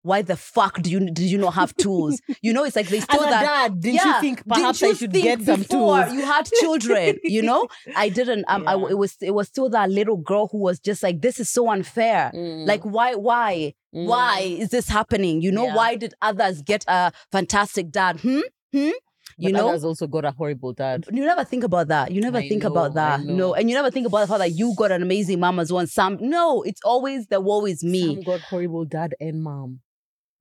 why the fuck do you did you not have tools? you know, it's like they still that. dad, didn't yeah, you think perhaps you I should get some tools? You had children, you know. I didn't. Um, I, it was it was still that little girl who was just like, this is so unfair. Mm, Like, why, why, mm. why is this happening? You know, Yeah. why did others get a fantastic dad? Hmm, hmm. You But know, others also got a horrible dad. you never think about that. You never I think know, about that. No, and you never think about the fact that you got an amazing mom as well. Some no, it's always the woe is me. Sam got horrible dad and mom.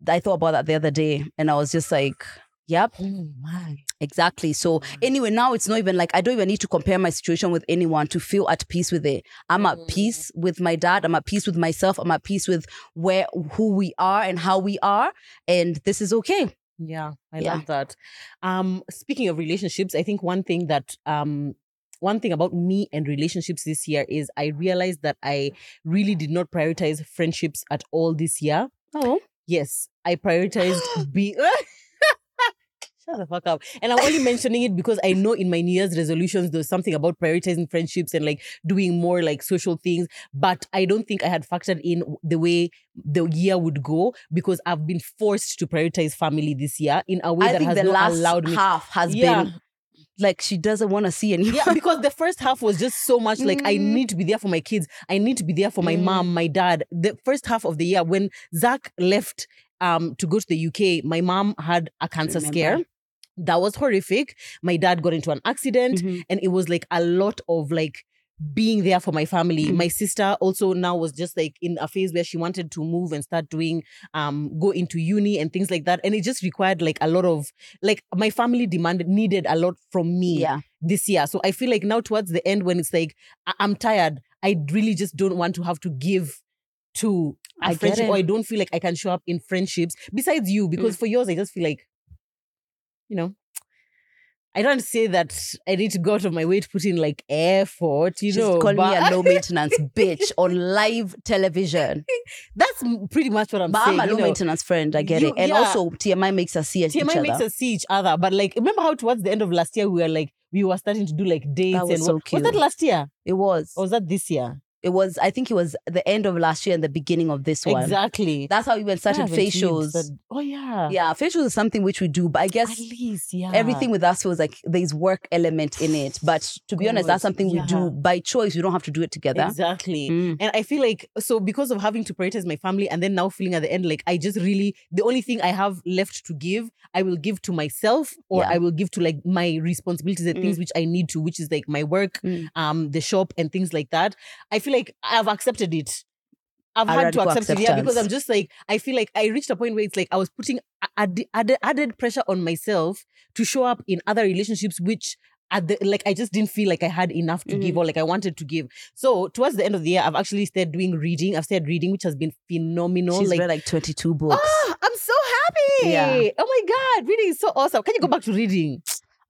I thought about that the other day, and I was just like, "Yep, Oh my. exactly." So Mm. anyway, now it's not even like I don't even need to compare my situation with anyone to feel at peace with it. I'm at Mm. peace with my dad. I'm at peace with myself. I'm at peace with where who we are and how we are, and this is okay. Yeah, I Yeah. love that. Um, speaking of relationships, I think one thing that um one thing about me and relationships this year is I realized that I really did not prioritize friendships at all this year. Oh, Yes, I prioritized be Shut the fuck up. And I'm only mentioning it because I know in my New Year's resolutions there's something about prioritizing friendships and like doing more like social things. But I don't think I had factored in the way the year would go because I've been forced to prioritize family this year in a way I that has not allowed me. half has Yeah. been like she doesn't want to see anyone. yeah, because the first half was just so much like I Mm. need to be there for my kids. I need to be there for my Mm. mom, my dad. The first half of the year when Zach left um to go to the UK, my mom had a cancer Remember. scare. That was horrific. My dad got into an accident Mhm. and it was like a lot of like being there for my family. Mhm. My sister also now was just like in a phase where she wanted to move and start doing um go into uni and things like that and it just required like a lot of like my family demanded needed a lot from me Yeah. this year. So I feel like now towards the end, when it's like I- I'm tired, I really just don't want to have to give to a I friendship, or I don't feel like I can show up in friendships. Besides you, Mm. because for yours, I just feel like, you know. I don't say that I need to go out of my way to put in like effort, you She's know. me but a low maintenance bitch on live television. that's pretty much what I'm but saying. I'm a low know. maintenance friend. I get You- it. And yeah. also TMI makes us see each other. TMI makes us see each other, but like, remember how towards the end of last year we were like we were starting to do like dates and so what- was that last year it was. or was that this year? It was. I think it was the end of last year and the beginning of this one. Exactly. That's how we even started facials. Oh yeah. Yeah, facials is something which we do, but I guess At least, yeah. everything with us feels like there's work element in it. But to be honest, that's something we do by choice. We don't have to do it together. Exactly. Mm. And I feel like so because of having to prioritize my family and then now feeling at the end like I just really the only thing I have left to give, I will give to myself or Yeah. I will give to like my responsibilities and Mm. things which I need to, which is like my work, Mm. um, the shop and things like that. I feel like I've accepted it. I've had to accept it, yeah, because I'm just like I feel like I reached a point where it's like I was putting a- add- added, added pressure on myself to show up in other relationships, which at the like I just didn't feel like I had enough to give Mhm. or like I wanted to give. So towards the end of the year, I've actually started doing reading. I've started reading, which has been phenomenal. She's like, read like 22 books. ah, I'm so happy. Yeah. Oh my god, reading is so awesome. Can you go back to reading?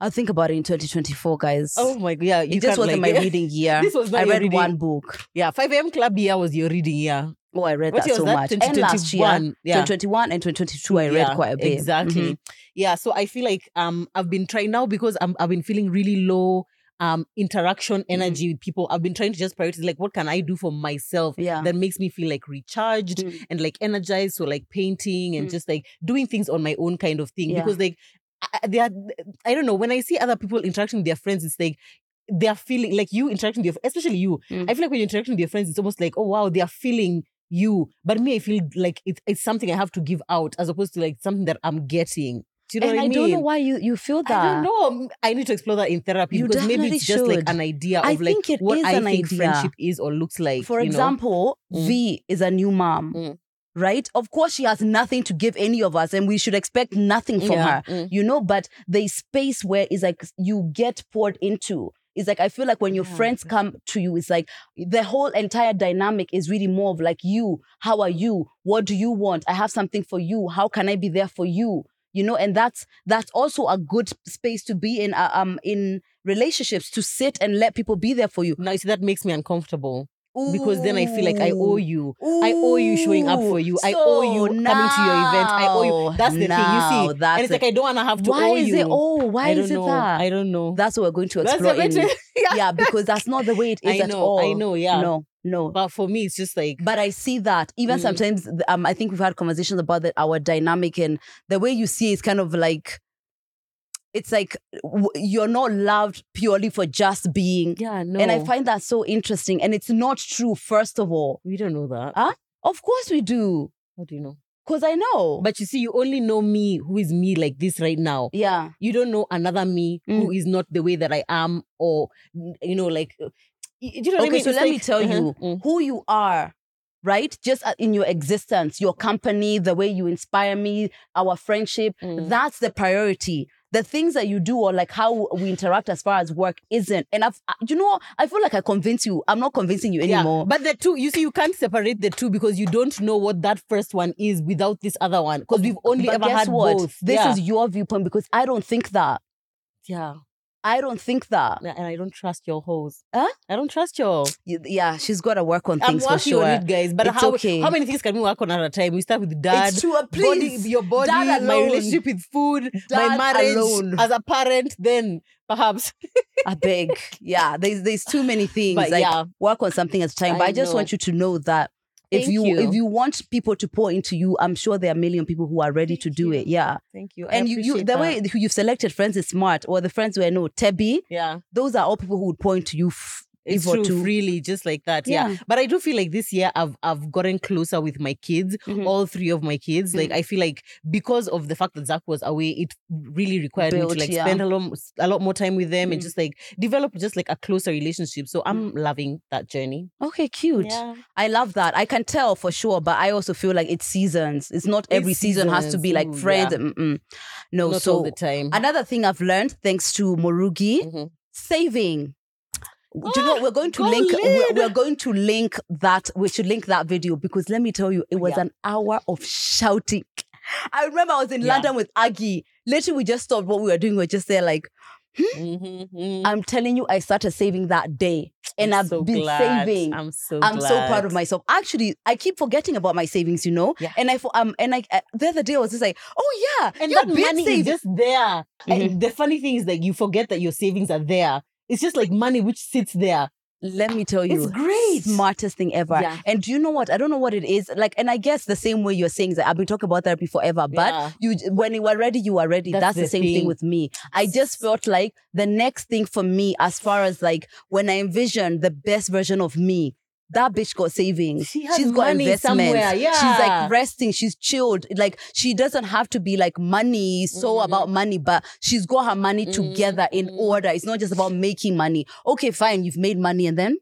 I'll think about it in 2024, guys. Oh my god, yeah. You it just wasn't like, my reading year. This was I read reading. one book. Yeah, 5 a.m. club year was your reading year. Oh, I read What that so that? much. And last year, 2021. Yeah. 2021 and 2022, I read quite a bit. Exactly. Mhm. Yeah. So I feel like um I've been trying now because I'm I've been feeling really low um interaction Mm-hmm. energy with people. I've been trying to just prioritize like what can I do for myself Yeah. that makes me feel like recharged Mm. and like energized. So like painting and Mm. just like doing things on my own kind of thing. Yeah. Because like I, I- they are I don't know, when I see other people interacting with their friends, it's like they're feeling like you interacting with your especially you. Mm. I feel like when you're interacting with your friends, it's almost like, oh wow, they are feeling you. But me, I feel like it's it's something I have to give out as opposed to like something that I'm getting. Do you know and what I, mean? I mean? don't know why you, you feel that. I don't know. I need to explore that in therapy You because maybe it's just like an idea of I like what I think idea. friendship is or looks like. For you know? example, Mm. V is a new mom, Mm. Right? Of course, she has nothing to give any of us, and we should expect nothing from Yeah, her, mm. you know. But the space where it's like you get poured into. It's like I feel like when your Yeah. friends come to you, it's like the whole entire dynamic is really more of like you. How are you? What do you want? I have something for you. How can I be there for you? You know, and that's that's also a good space to be in. Uh, um, in relationships to sit and let people be there for you Now, you see, that makes me uncomfortable because then I feel like I owe you. I owe you showing up for you. I owe you coming to your event. I owe you. That's the thing. You see, that's and it's it. like I don't want to have to why owe is you. it? Oh, why is it know. that? I don't know. That's what we're going to explore. in, yeah. yeah, because that's not the way it is I at know. all. I know. Yeah. No, no. But for me, it's just like But I see that even Mm. sometimes, um, I think we've had conversations about that our dynamic and the way you see it is kind of like it's like w- you're not loved purely for just being. yeah, no. And I find that so interesting. And it's not true, first of all. we don't know that. Ah, Of course we do. How do you know? Because I know. But you see, you only know me who is me like this right now. yeah. You don't know another me who Mm. is not the way that I am, or you know, like you know what I Okay, mean? so It's let me tell uh-huh, you mm. who you are, right? Just uh, in your existence, your company, the way you inspire me, our friendship, Mm. that's the priority. The things that you do or like how we interact as far as work isn't. And I've, uh, you know, I feel like I convince you. I'm not convincing you anymore. Yeah, but the two, you see, you can't separate the two because you don't know what that first one is without this other one. Because we've only But ever had what? both. This yeah. is your viewpoint because I don't think that. yeah, I don't think that. And I don't trust your hoes. Huh? I don't trust your. Yeah, she's got to work on I'm things for working sure. on it, guys. But It's how okay. how many things can we work on at a time? We start with dad. It's true, uh, Body, your body, Dad my alone. relationship with food, my marriage alone. as a parent, then perhaps. I beg. Yeah, there's there's too many things. But like yeah. work on something at a time. I but I just know. want you to know that if you, you. if you want people to pour into you, I'm sure there are a million people who are ready to do you. it. Yeah. Thank you. I and you, you the that. way who you've selected friends is smart, or the friends who I know, Tebby, yeah. those are all people who would point to you f- It's true, really, just like that. Yeah. Yeah. But I do feel like this year I've I've gotten closer with my kids, Mhm. all three of my kids. Like I feel like because of the fact that Zach was away, it really required me to like yeah. spend a lot a lot more time with them and Mm. just like develop just like a closer relationship. So I'm loving that journey. Okay, cute. Yeah. I love that. I can tell for sure, but I also feel like it's seasons. It's not every It's season has to be like friends. No, Not so all the time. another thing I've learned thanks to Murugi, Mhm. saving. Do you know we're going to go link? We're, lead. we're going to link that. We should link that video because let me tell you, it was Yeah. an hour of shouting. I remember I was in Yeah. London with Aggie. Literally, we just stopped what we were doing. We are just there, like Mhm, mhm. I'm telling you, I started saving that day, and I'm I've so been glad. saving. I'm so I'm so proud of myself. Actually, I keep forgetting about my savings, you know. Yeah. And I, um, and I, uh, the other day I was just like, oh yeah, And that money saving. is just there. Mhm. And the funny thing is that you forget that your savings are there. It's just like money which sits there. Let me tell you, It's great. smartest thing ever. Yeah. And do you know what? I don't know what it is. Like, and I guess the same way you're saying that I've been talking about therapy forever, but Yeah. you when you are ready, you are ready. That's That's, the, the same thing. thing. with me. I just felt like the next thing for me, as far as like when I envisioned the best version of me. That bitch got savings. She has She's got money investments. somewhere, She's like resting. She's chilled. Like she doesn't have to be like money, so Mhm. about money, but she's got her money together in Mhm. order. It's not just about making money. Okay, fine, you've made money and then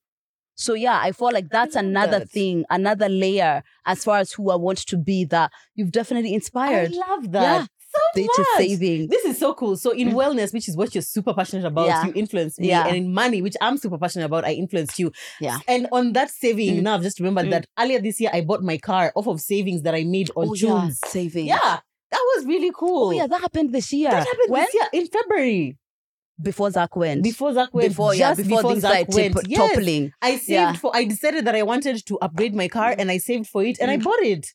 so yeah, I feel like that's another that. thing, another layer as far as who I want to be that you've definitely inspired. I love that. Yeah. So Data much. saving. This is so cool. So in wellness, which is what you're super passionate about, Yeah. you influence me. Yeah. And in money, which I'm super passionate about, I influenced you. Yeah. And on that saving, Mm. now I've just remembered Mm. that earlier this year I bought my car off of savings that I made on oh yeah, Junes. saving. Yeah. That was really cool. Oh yeah, that happened this year. That happened when? this year in February. Before Zach went. Before Zach went. before yeah, just before, things Zach went. tip- Yes. toppling. I saved Yeah. for I decided that I wanted to upgrade my car and I saved for it and I Mm. bought it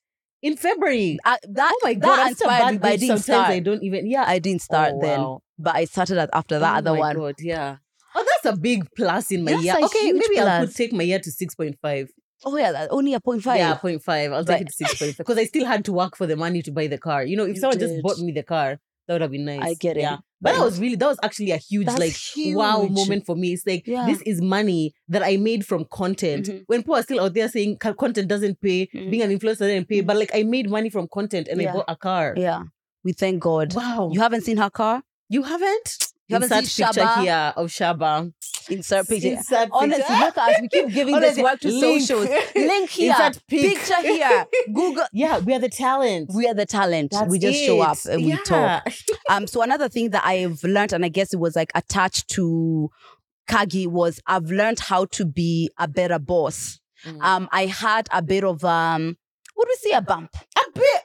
in February. I, that Oh my that god, I'm such a inspired me, bad but I didn't start. I don't even yeah. I didn't start Oh, then, but I started at, after that oh other my one. God, yeah. Oh, that's a big plus in my That's year. Okay, maybe I could take my year to 6.5. Oh yeah, that, only a point five. Yeah, 0.5. I'll But- take it to 6.5. Because I still had to work for the money to buy the car. You know, if You someone just bought me the car, that would have been nice. I get it. Yeah. But that was really, that was actually a huge, That's like, wow moment for me. It's like, Yeah. this is money that I made from content. Mhm. When people are still out there saying content doesn't pay, Mhm. being an influencer doesn't pay, Mhm. but like, I made money from content and I bought a car. Yeah, we thank God. Wow. You haven't seen her car? You haven't? You haven't seen picture Shaba? here of Shaba. Insert picture. Insert Honestly, picture. look at us. We keep giving this Honestly, work to link. socials. Link here. Insert pic. Picture here. Google. Yeah, we are the talent. We are the talent. That's we just show up and we talk. Um, so another thing that I've learned, and I guess it was like attached to Kagi, was I've learned how to be a better boss. Mm. Um, I had a bit of um, what do we say, a bump, a bit.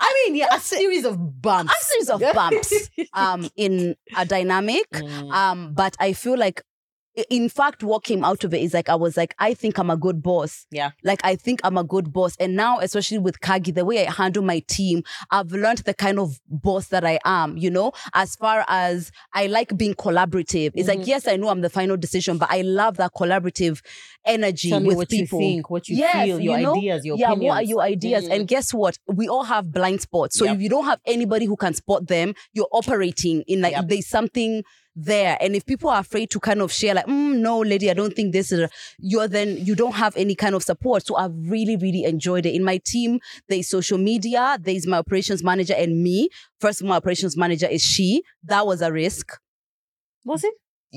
I mean, yeah, a series of bumps. a series of bumps um in a dynamic. Mm. Um, but I feel like in fact, what came out of it is like I was like, I think I'm a good boss. Yeah. Like I think I'm a good boss. And now, especially with Kagi, the way I handle my team, I've learned the kind of boss that I am, you know, as far as I like being collaborative. It's Mhm. like, yes, I know I'm the final decision, but I love that collaborative energy Tell with what people. you think, what you Yes, feel, your you know? ideas, your yeah, opinions. what are your ideas? Mm. And guess what? We all have blind spots. So Yep. if you don't have anybody who can spot them, you're operating in like Yep. there's something there. And if people are afraid to kind of share, like, mm, no, lady, I don't think this is, you're then, you don't have any kind of support. So I've really, really enjoyed it. In my team, there's social media, there's my operations manager and me. First, of my operations manager is she. That was a risk Was it?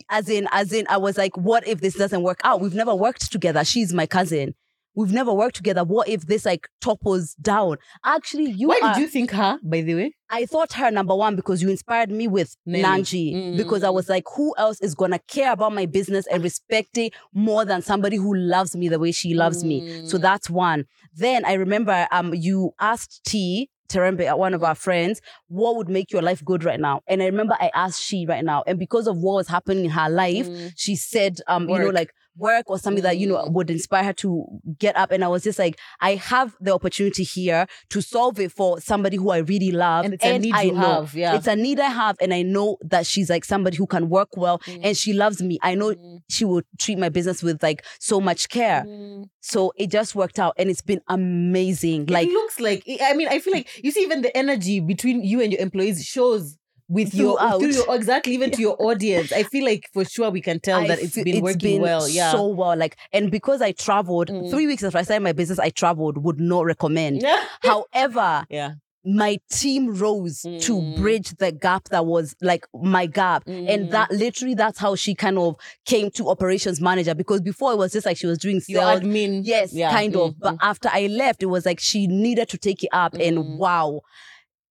as in as in i was like what if this doesn't work out we've never worked together she's my cousin we've never worked together what if this like topples down actually you Why are, did you think her, by the way? i thought her number one because you inspired me with Nelly. nanji Mm. because i was like who else is gonna care about my business and respect it more than somebody who loves me the way she loves me so Mm. that's one then i remember um you asked t Terembe, uh, one of our friends, what would make your life good right now? And I remember I asked she right now, and because of what was happening in her life, Mm. she said, um, you know, like work or something that, you know, Mm. would inspire her to get up. And I was just like, I have the opportunity here to solve it for somebody who I really love. And it's a need I you know. have, yeah. It's a need I have. And I know that she's like somebody who can work well Mm. and she loves me. I know Mm. she will treat my business with like so much care. Mm. So it just worked out and it's been amazing. Like it looks like I mean, I feel like you see even the energy between you and your employees shows with your Throughout. through your exactly even to your audience. I feel like for sure we can tell I that it's been working well. Yeah. So well. Like, and because I traveled Mm. three weeks after I started my business, I traveled, would not recommend. However, yeah. my team rose to Mm. bridge the gap that was like my gap. Mm. And that literally that's how she kind of came to operations manager because before it was just like she was doing Your sales. admin. Yes, Yeah. kind of. Mm, But mm. after I left, it was like she needed to take it up Mm. and wow.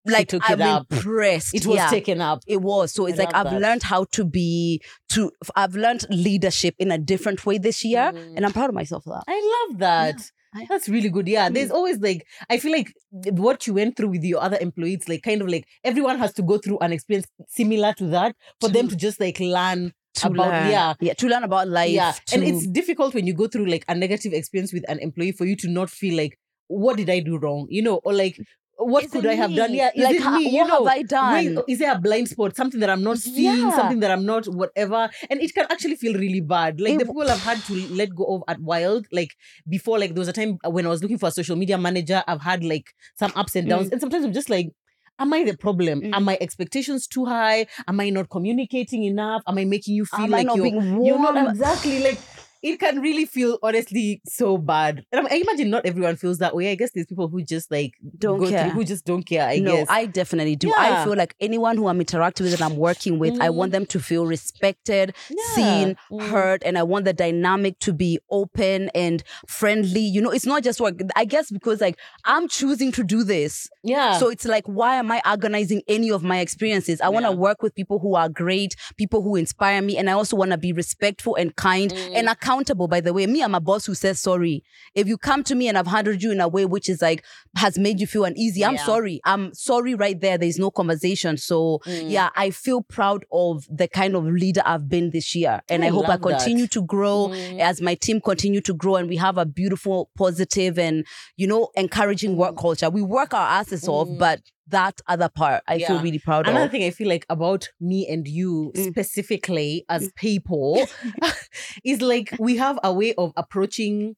Like took I'm it up. impressed. it was yeah. taken up. It was. So it's I like I've that. learned how to be to I've learned leadership in a different way this year. Mm. And I'm proud of myself for that. I love that. I- That's really good. Yeah. Mm. There's always like I feel like what you went through with your other employees, like kind of like everyone has to go through an experience similar to that for them to just like learn To about learn. yeah. Yeah. To learn about life. yeah. And it's difficult when you go through like a negative experience with an employee for you to not feel like, what did I do wrong? You know, or like what Is could I have done? Yeah, is like me? You what know, have I done? Wait, is there a blind spot? Something that I'm not seeing, Yeah. something that I'm not whatever. And it can actually feel really bad. Like It the people I've had to let go of at Wild, like before, like there was a time when I was looking for a social media manager, I've had like some ups and downs. And sometimes I'm just like, Am I the problem? Mm. Are my expectations too high? Am I not communicating enough? Am I making you feel Am like you're, you're not exactly like it can really feel honestly so bad. And I, I imagine not everyone feels that way. I guess there's people who just like Don't go through- care. who just don't care. I no, guess. I definitely do. I feel like anyone who I'm interacting with and I'm working with, I Mm. want them to feel respected, Yeah. seen, Mm. heard, and I want the dynamic to be open and friendly. You know, it's not just work. I guess because like I'm choosing to do this. yeah. So it's like, why am I agonizing any of my experiences? I want to Yeah. work with people who are great, people who inspire me, and I also want to be respectful and kind Mm. and accountable. By the way, me, I'm a boss who says sorry. If you come to me and I've handled you in a way which is like has made you feel uneasy, I'm Yeah. sorry. I'm sorry right there. There's no conversation. So Mm. yeah, I feel proud of the kind of leader I've been this year, and I I, hope I love that. continue to grow Mm. as my team continue to grow and we have a beautiful, positive, and you know, encouraging work culture. We work our asses off, Mm. but that other part I feel really proud Another of. thing I feel like about me and you Mm. specifically as people is like we have a way of approaching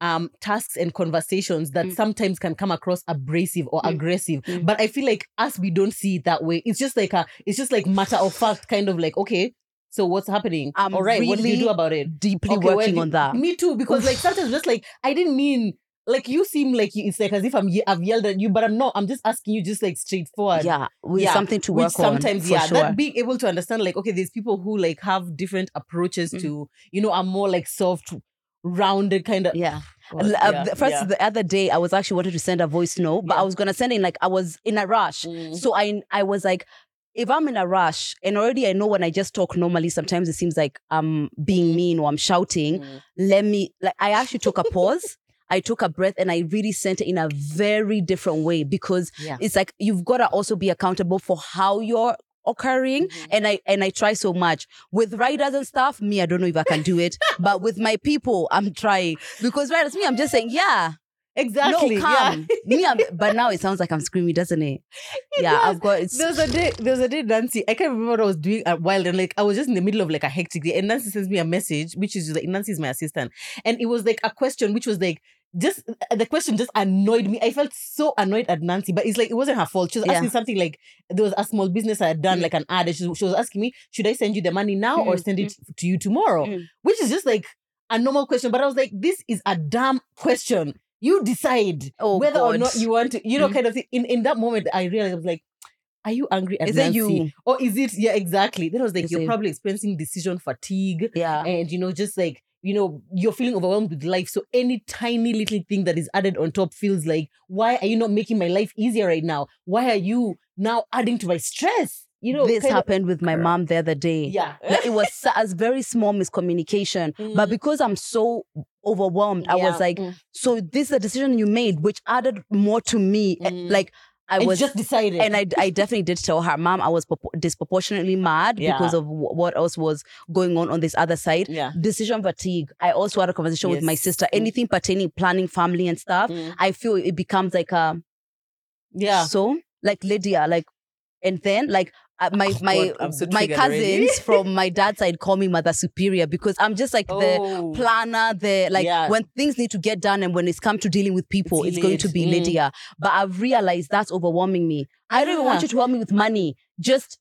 um tasks and conversations that Mm. sometimes can come across abrasive or Mm. aggressive Mm. but i feel like us we don't see it that way it's just like a it's just like matter of fact kind of like okay so what's happening I'm all right what do you do about it Deeply Okay, working do- on that. me too because like sometimes just like i didn't mean like you seem like you, it's like as if i'm i've yelled at you but i'm not i'm just asking you just like straightforward Yeah, with Yeah, something to which work sometimes on. Yeah sure. that being able to understand like okay there's people who like have different approaches Mm. to you know are more like soft rounded kind of yeah. God, uh, yeah, first, yeah. the other day, I was actually wanted to send a voice note, but Yeah. I was gonna send it in like I was in a rush. Mm. So I I was like, if I'm in a rush and already I know when I just talk normally, sometimes it seems like I'm being mean or I'm shouting. Mm. Let me like I actually took a pause. I took a breath and I really sent it in a very different way because yeah it's like you've got to also be accountable for how you're occurring Mhm. and I and I try so much. With riders and stuff, me, I don't know if I can do it. but with my people, I'm trying. Because riders, me, I'm just saying, yeah. Exactly. No, yeah. me, I'm, but now it sounds like I'm screaming, doesn't it? yeah, does. I've got it's There was a day, there was a day, Nancy. I can't remember what I was doing a while, and like I was just in the middle of like a hectic day, and Nancy sends me a message, which is like Nancy is my assistant, and it was like a question, which was like just the question just annoyed me. I felt so annoyed at Nancy, but it's like it wasn't her fault. She was Yeah. asking something like there was a small business I had done, Mm. like an ad, and she, she was asking me, should I send you the money now or Mm, send it to you tomorrow? Mm. Which is just like a normal question, but I was like, this is a damn question. You decide oh whether or not you want to, you know, Mm. kind of thing. In in that moment, I realized I was like, are you angry at Is Nancy? you? Or is it yeah, exactly. Then I was like, Is you're it- probably experiencing decision fatigue Yeah. and you know, just like you know, you're feeling overwhelmed with life. So any tiny little thing that is added on top feels like, why are you not making my life easier right now? Why are you now adding to my stress? You know, this kind of- happened with my mom the other day. yeah. Like, it was as very small miscommunication. But Mhm. because I'm so overwhelmed, I was like, Mm. so this is a decision you made, which added more to me. Eh, Mm. Like I was just decided. and I, I definitely did tell her, Mom, I was propor- disproportionately mad because of w- what else was going on on this other side. yeah. Decision fatigue. I also had a conversation with my Yes. sister. Mm. Anything pertaining planning family and stuff, Mm. I feel it becomes like a Yeah. so like Lydia, like, and then like uh, my Oh, my God, so my cousins from my dad's side call me mother superior because I'm just like the Oh. planner, the like Yeah. when things need to get done and when it's come to dealing with people, It's it's, going to be Mm. Lydia. But I've realized that's overwhelming me. I don't even want you to help me with money. Just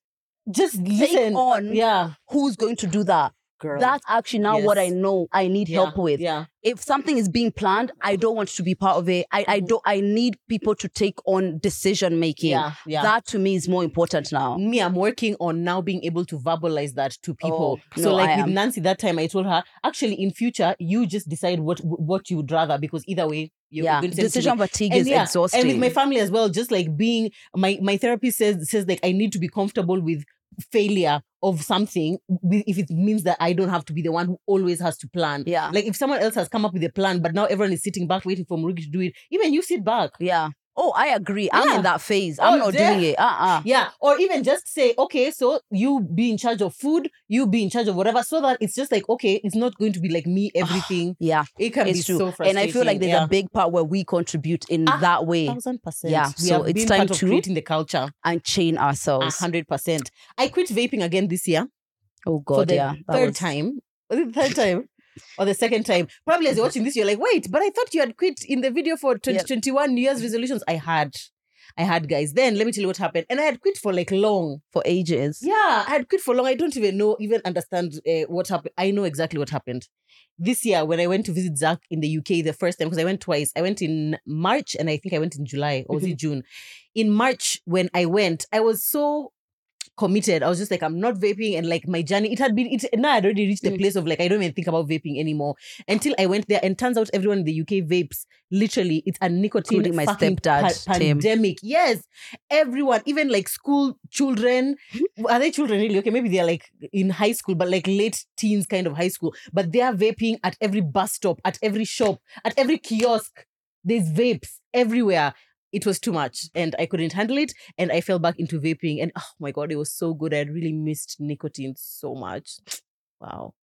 just take listen. on Yeah. who's going to do that. Girl. That's actually now what I know I need yeah. help with. Yeah. If something is being planned, I don't want to be part of it. I, I don't I need people to take on decision making. Yeah. Yeah. That to me is more important now. me, I'm working on now being able to verbalize that to oh, people. Oh, so, no, like I with am. Nancy, that time I told her, actually, in future, you just decide what what you would rather because either way, you're yeah. going to send it to me. Decision fatigue And is yeah, exhausting. And with my family as well, just like being my my therapist says says like I need to be comfortable with failure of something if it means that I don't have to be the one who always has to plan. yeah. Like if someone else has come up with a plan, but now everyone is sitting back waiting for Murugi to do it, even you sit back. yeah. Oh, I agree. I'm Yeah. in that phase. I'm Oh, not there- doing it. Uh-uh. Yeah. Or even just say, okay, so you be in charge of food, you be in charge of whatever, so that it's just like, okay, it's not going to be like me, everything. Yeah. It can It's be true. so frustrating. and I feel like there's yeah. a big part where we contribute in Ah, that way thousand percent. Yeah, We so it's time to- creating the culture. and chain A ourselves. hundred percent. I quit vaping again this year Oh for God, the yeah. third was- time. The third time? Or the second time. Probably as you're watching this, you're like, wait, but I thought you had quit in the video for 2021 New Year's resolutions. I had. I had, guys. Then let me tell you what happened. And I had quit for like long. for ages. Yeah, I had quit for long. I don't even know, even understand uh, what happened. I know exactly what happened. This year, when I went to visit Zach in the UK the first time, because I went twice. I went in March and I think I went in July or was it June? In March, when I went, I was so committed. I was just like, I'm not vaping, and like my journey, it had been it now I'd already reached the Mm. place of like I don't even think about vaping anymore. Until I went there, and turns out everyone in the UK vapes. Literally, it's a nicotine Including my stepdad, pa- pandemic. Yes, everyone, even like school children, are they children really? Okay, maybe they're like in high school, but like late teens kind of high school. But they are vaping at every bus stop, at every shop, at every kiosk. There's vapes everywhere. It was too much and I couldn't handle it. And I fell back into vaping. And oh my God, it was so good. I really missed nicotine so much. Wow.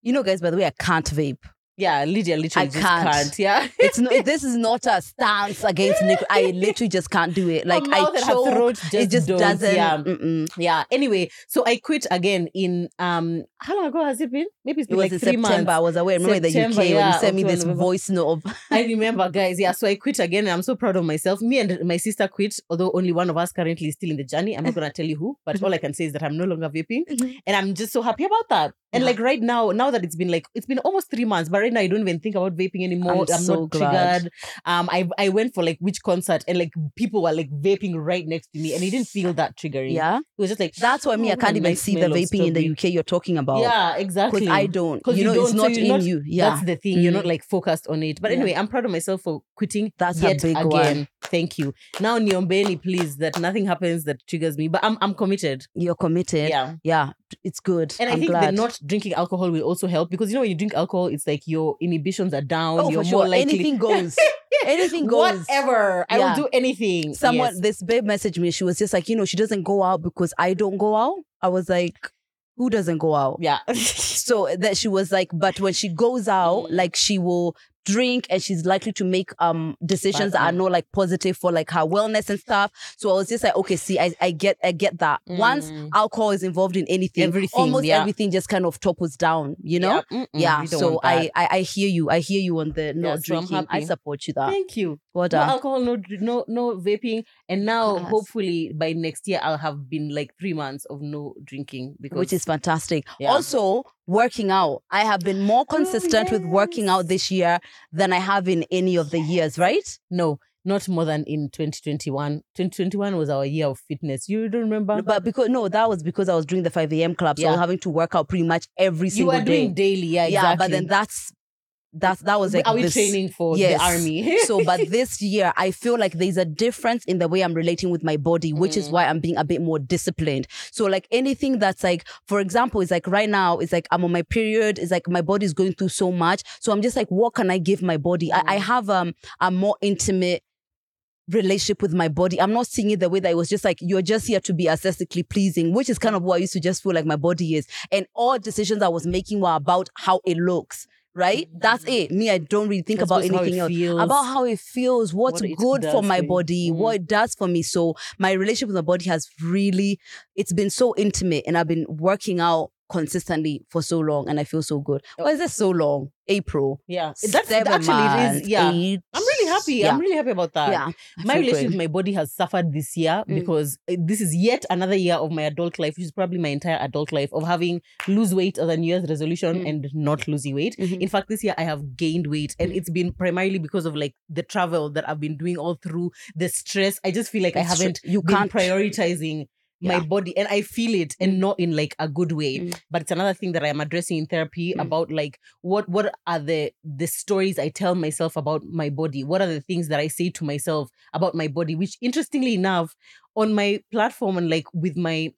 You know, guys, by the way, I can't vape. Yeah, Lydia literally I just can't. can't. Yeah. It's no, this is not a stance against nicotine. I literally just can't do it. Like I choke. throat just, it just don't. doesn't. Yeah. mm-mm. Yeah. Anyway, so I quit again in um how long ago has it been? Maybe it's It been was like in three September. I was away. I remember in the UK September, when you sent me this November. voice note I remember, guys. Yeah, so I quit again, and I'm so proud of myself. Me and my sister quit, although only one of us currently is still in the journey. I'm not gonna tell you who, but all I can say is that I'm no longer vaping, Mhm. and I'm just so happy about that. And Yeah. like right now, now that it's been like it's been almost three months, but right now I don't even think about vaping anymore. I'm I'm, so not glad. triggered. Um, I I went for like which concert, and like people were like vaping right next to me, and it didn't feel that triggering. yeah. it was just like That's why me Oh, I can't even nice see the vaping in the. UK you're talking about. yeah, exactly. Because I don't. You you know, it's don't, so not you're in not- you. Yeah. That's the thing. You're Mm. not like focused on it. But Yeah. anyway, I'm proud of myself for quitting. That's a big again. one. Thank you. Now Niombeni, please, that nothing happens that triggers me. But I'm I'm committed. You're committed. Yeah. Yeah. It's good. And I I'm think glad. that not drinking alcohol will also help because you know when you drink alcohol, it's like your inhibitions are down. Oh, you're for more sure. likely Anything goes. anything goes. Whatever. I Yeah. will do anything. Someone, Yes. this babe messaged me. She was just like, you know, she doesn't go out because I don't go out. I was like, who doesn't go out? Yeah. So that she was like, but when she goes out, Mm. like she will drink and she's likely to make um decisions that are not like positive for like her wellness and stuff. So I was just like, okay, see, I, I get I get that. Once Mm. alcohol is involved in anything, Everything, almost yeah. everything just kind of topples down, you know? Yeah. Yeah. So I. I I hear you. I hear you on the not so drinking. I support you that. Thank you. What No alcohol, no no no vaping, and now Yes. hopefully by next year I'll have been like three months of no drinking because which is fantastic. Yeah. Also, working out. I have been more Oh, consistent with working out this year than I have in any of the years, right? no, not more than in 2021. 2021 was our year of fitness. You don't remember? But because no, that was because I was doing the 5 a.m. club. So I was having to work out pretty much every single day. you were day. doing daily, yeah, Yeah, exactly. but then that's that's that was like are we this- training for Yes. the army? so, but this year, I feel like there's a difference in the way I'm relating with my body, which is Mm. why I'm being a bit more disciplined. So, like anything that's like, for example, it's like right now, it's like I'm on my period, it's like my body's going through so much. So, I'm just like, what can I give my body? I, I Mm. have um, a more intimate relationship with my body. I'm not seeing it the way that it was just like you're just here to be aesthetically pleasing, which is kind of what I used to just feel like my body is. And all decisions I was making were about how it looks. Right? That's it. Me, I don't really think That's about just how it anything else feels. about how it feels, what's What good for my body, Mm. what it does for me. So my relationship with my body has really, it's been so intimate, and I've been working out consistently for so long, and I feel so good. Why is this so long? April. yeah, that's Seven actually months, is. Yeah, eight. I'm really happy. Yeah. I'm really happy about that. yeah. I my relationship with my body has suffered this year Mm. because uh, this is yet another year of my adult life, which is probably my entire adult life of having lose weight as a New Year's resolution Mm. and not losing weight. Mhm. In fact, this year I have gained weight, and Mm. it's been primarily because of like the travel that I've been doing all through the stress. I just feel like I It's haven't You been can't prioritizing my body and I feel it and Mm. not in like a good way. Mm. But it's another thing that I am addressing in therapy Mm. about like what what are the the stories I tell myself about my body? What are the things that I say to myself about my body? Which interestingly enough, on my platform and like with my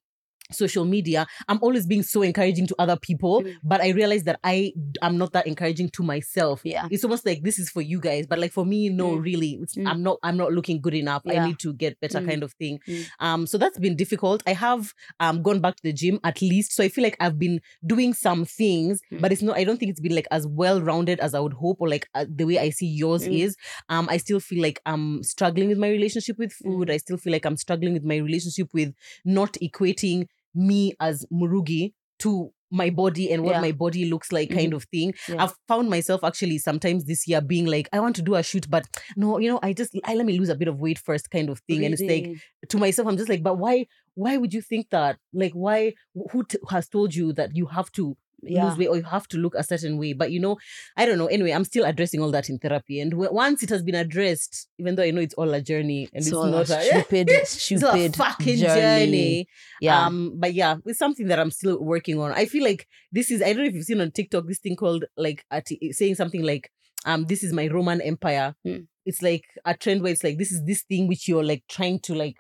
social media, I'm always being so encouraging to other people, Mm. but I realize that I am not that encouraging to myself. Yeah. It's almost like this is for you guys, but like for me, no, Mm. really, Mm. I'm not. I'm not looking good enough. I need to get better, Mm. kind of thing. Mm. Um, so that's been difficult. I have um gone back to the gym at least, so I feel like I've been doing some things, Mm. but it's not. I don't think it's been like as well rounded as I would hope, or like uh, the way I see yours Mm. is. Um, I still feel like I'm struggling with my relationship with food. I still feel like I'm struggling with my relationship with not equating me as Murugi to my body and what Yeah. my body looks like kind mm-hmm. of thing. Yeah. i've found myself actually sometimes this year being like i want to do a shoot but no you know i just I, let me lose a bit of weight first kind of thing. And it's like to myself i'm just like but why why would you think that? Like why who t- has told you that you have to yeah. lose weight or you have to look a certain way but you know i don't know anyway i'm still addressing all that in therapy and once it has been addressed even though i know it's all a journey and it's not a, stupid, it's stupid a fucking journey. journey Yeah. um, but yeah, it's something that I'm still working on. I feel like this is I don't know if you've seen on TikTok this thing called like saying something like um this is my Roman Empire. Mm. It's like a trend where it's like this is this thing which you're like trying to like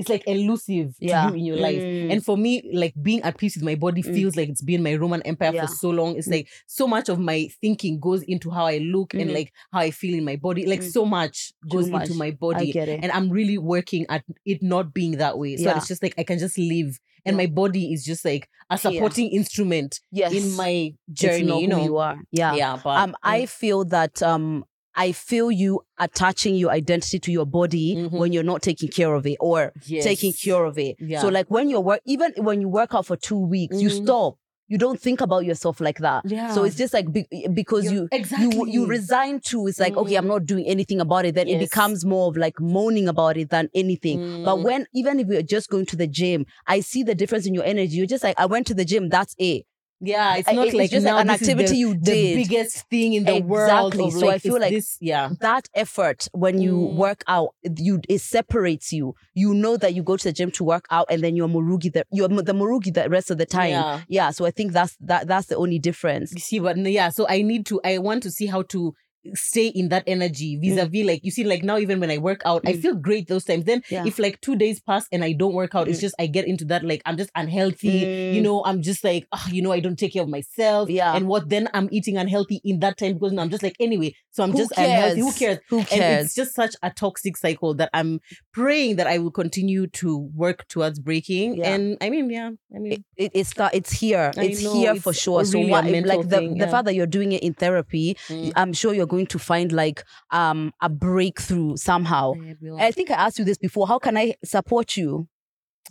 it's like elusive Yeah. to you in your life. Mm. And for me, like being at peace with my body Mm. feels like it's been my Roman Empire Yeah. for so long. It's Mm. like so much of my thinking goes into how I look and Mhm. like how I feel in my body. Like Mm. so much goes much. into my I body get it. and I'm really working at it not being that way. So Yeah. it's just like I can just live, and my body is just like a supporting instrument yes. in my journey. You know, you are. Yeah. yeah. But um i feel that um i feel you attaching your identity to your body Mhm. when you're not taking care of it or yes. taking care of it Yeah. so like when you're work even when you work out for two weeks you Mhm. stop you don't think about yourself like that Yeah. so it's just like be- because You're- you exactly you you resign to it's like okay i'm Mm. not doing anything about it then it becomes more of like moaning about it than anything but Mm. when even if you're just going to the gym i see the difference in your energy you're just like i went to the gym that's it yeah, it's I- not it's like just now like an activity the, you the biggest thing in the world. Exactly. So I feel like this, yeah, that effort when you Mm. work out you it separates you you know that you go to the gym to work out and then you're murugi the you're the murugi the rest of the time Yeah. yeah so i think that's that that's the only difference You see, but yeah, so I need to. I want to see how to stay in that energy vis-a-vis like you see like now even when i work out i Mm. feel great those times then Yeah. if like two days pass and i don't work out it's Mm. just i get into that like i'm just unhealthy you Mm. know i'm just like ah, you know i don't take care of myself Yeah. and what then i'm eating unhealthy in that time because i'm just like anyway so i'm Who just unhealthy who cares? cares Who and cares? it's just such a toxic cycle that i'm praying that i will continue to work towards breaking Yeah. and i mean yeah i mean it, it, it's start, it's here. I it's know, here for sure. So really what, like the, thing, the yeah. fact that you're doing it in therapy, mm, I'm sure you're going to find like um a breakthrough somehow. I. I think I asked you this before. How can I support you?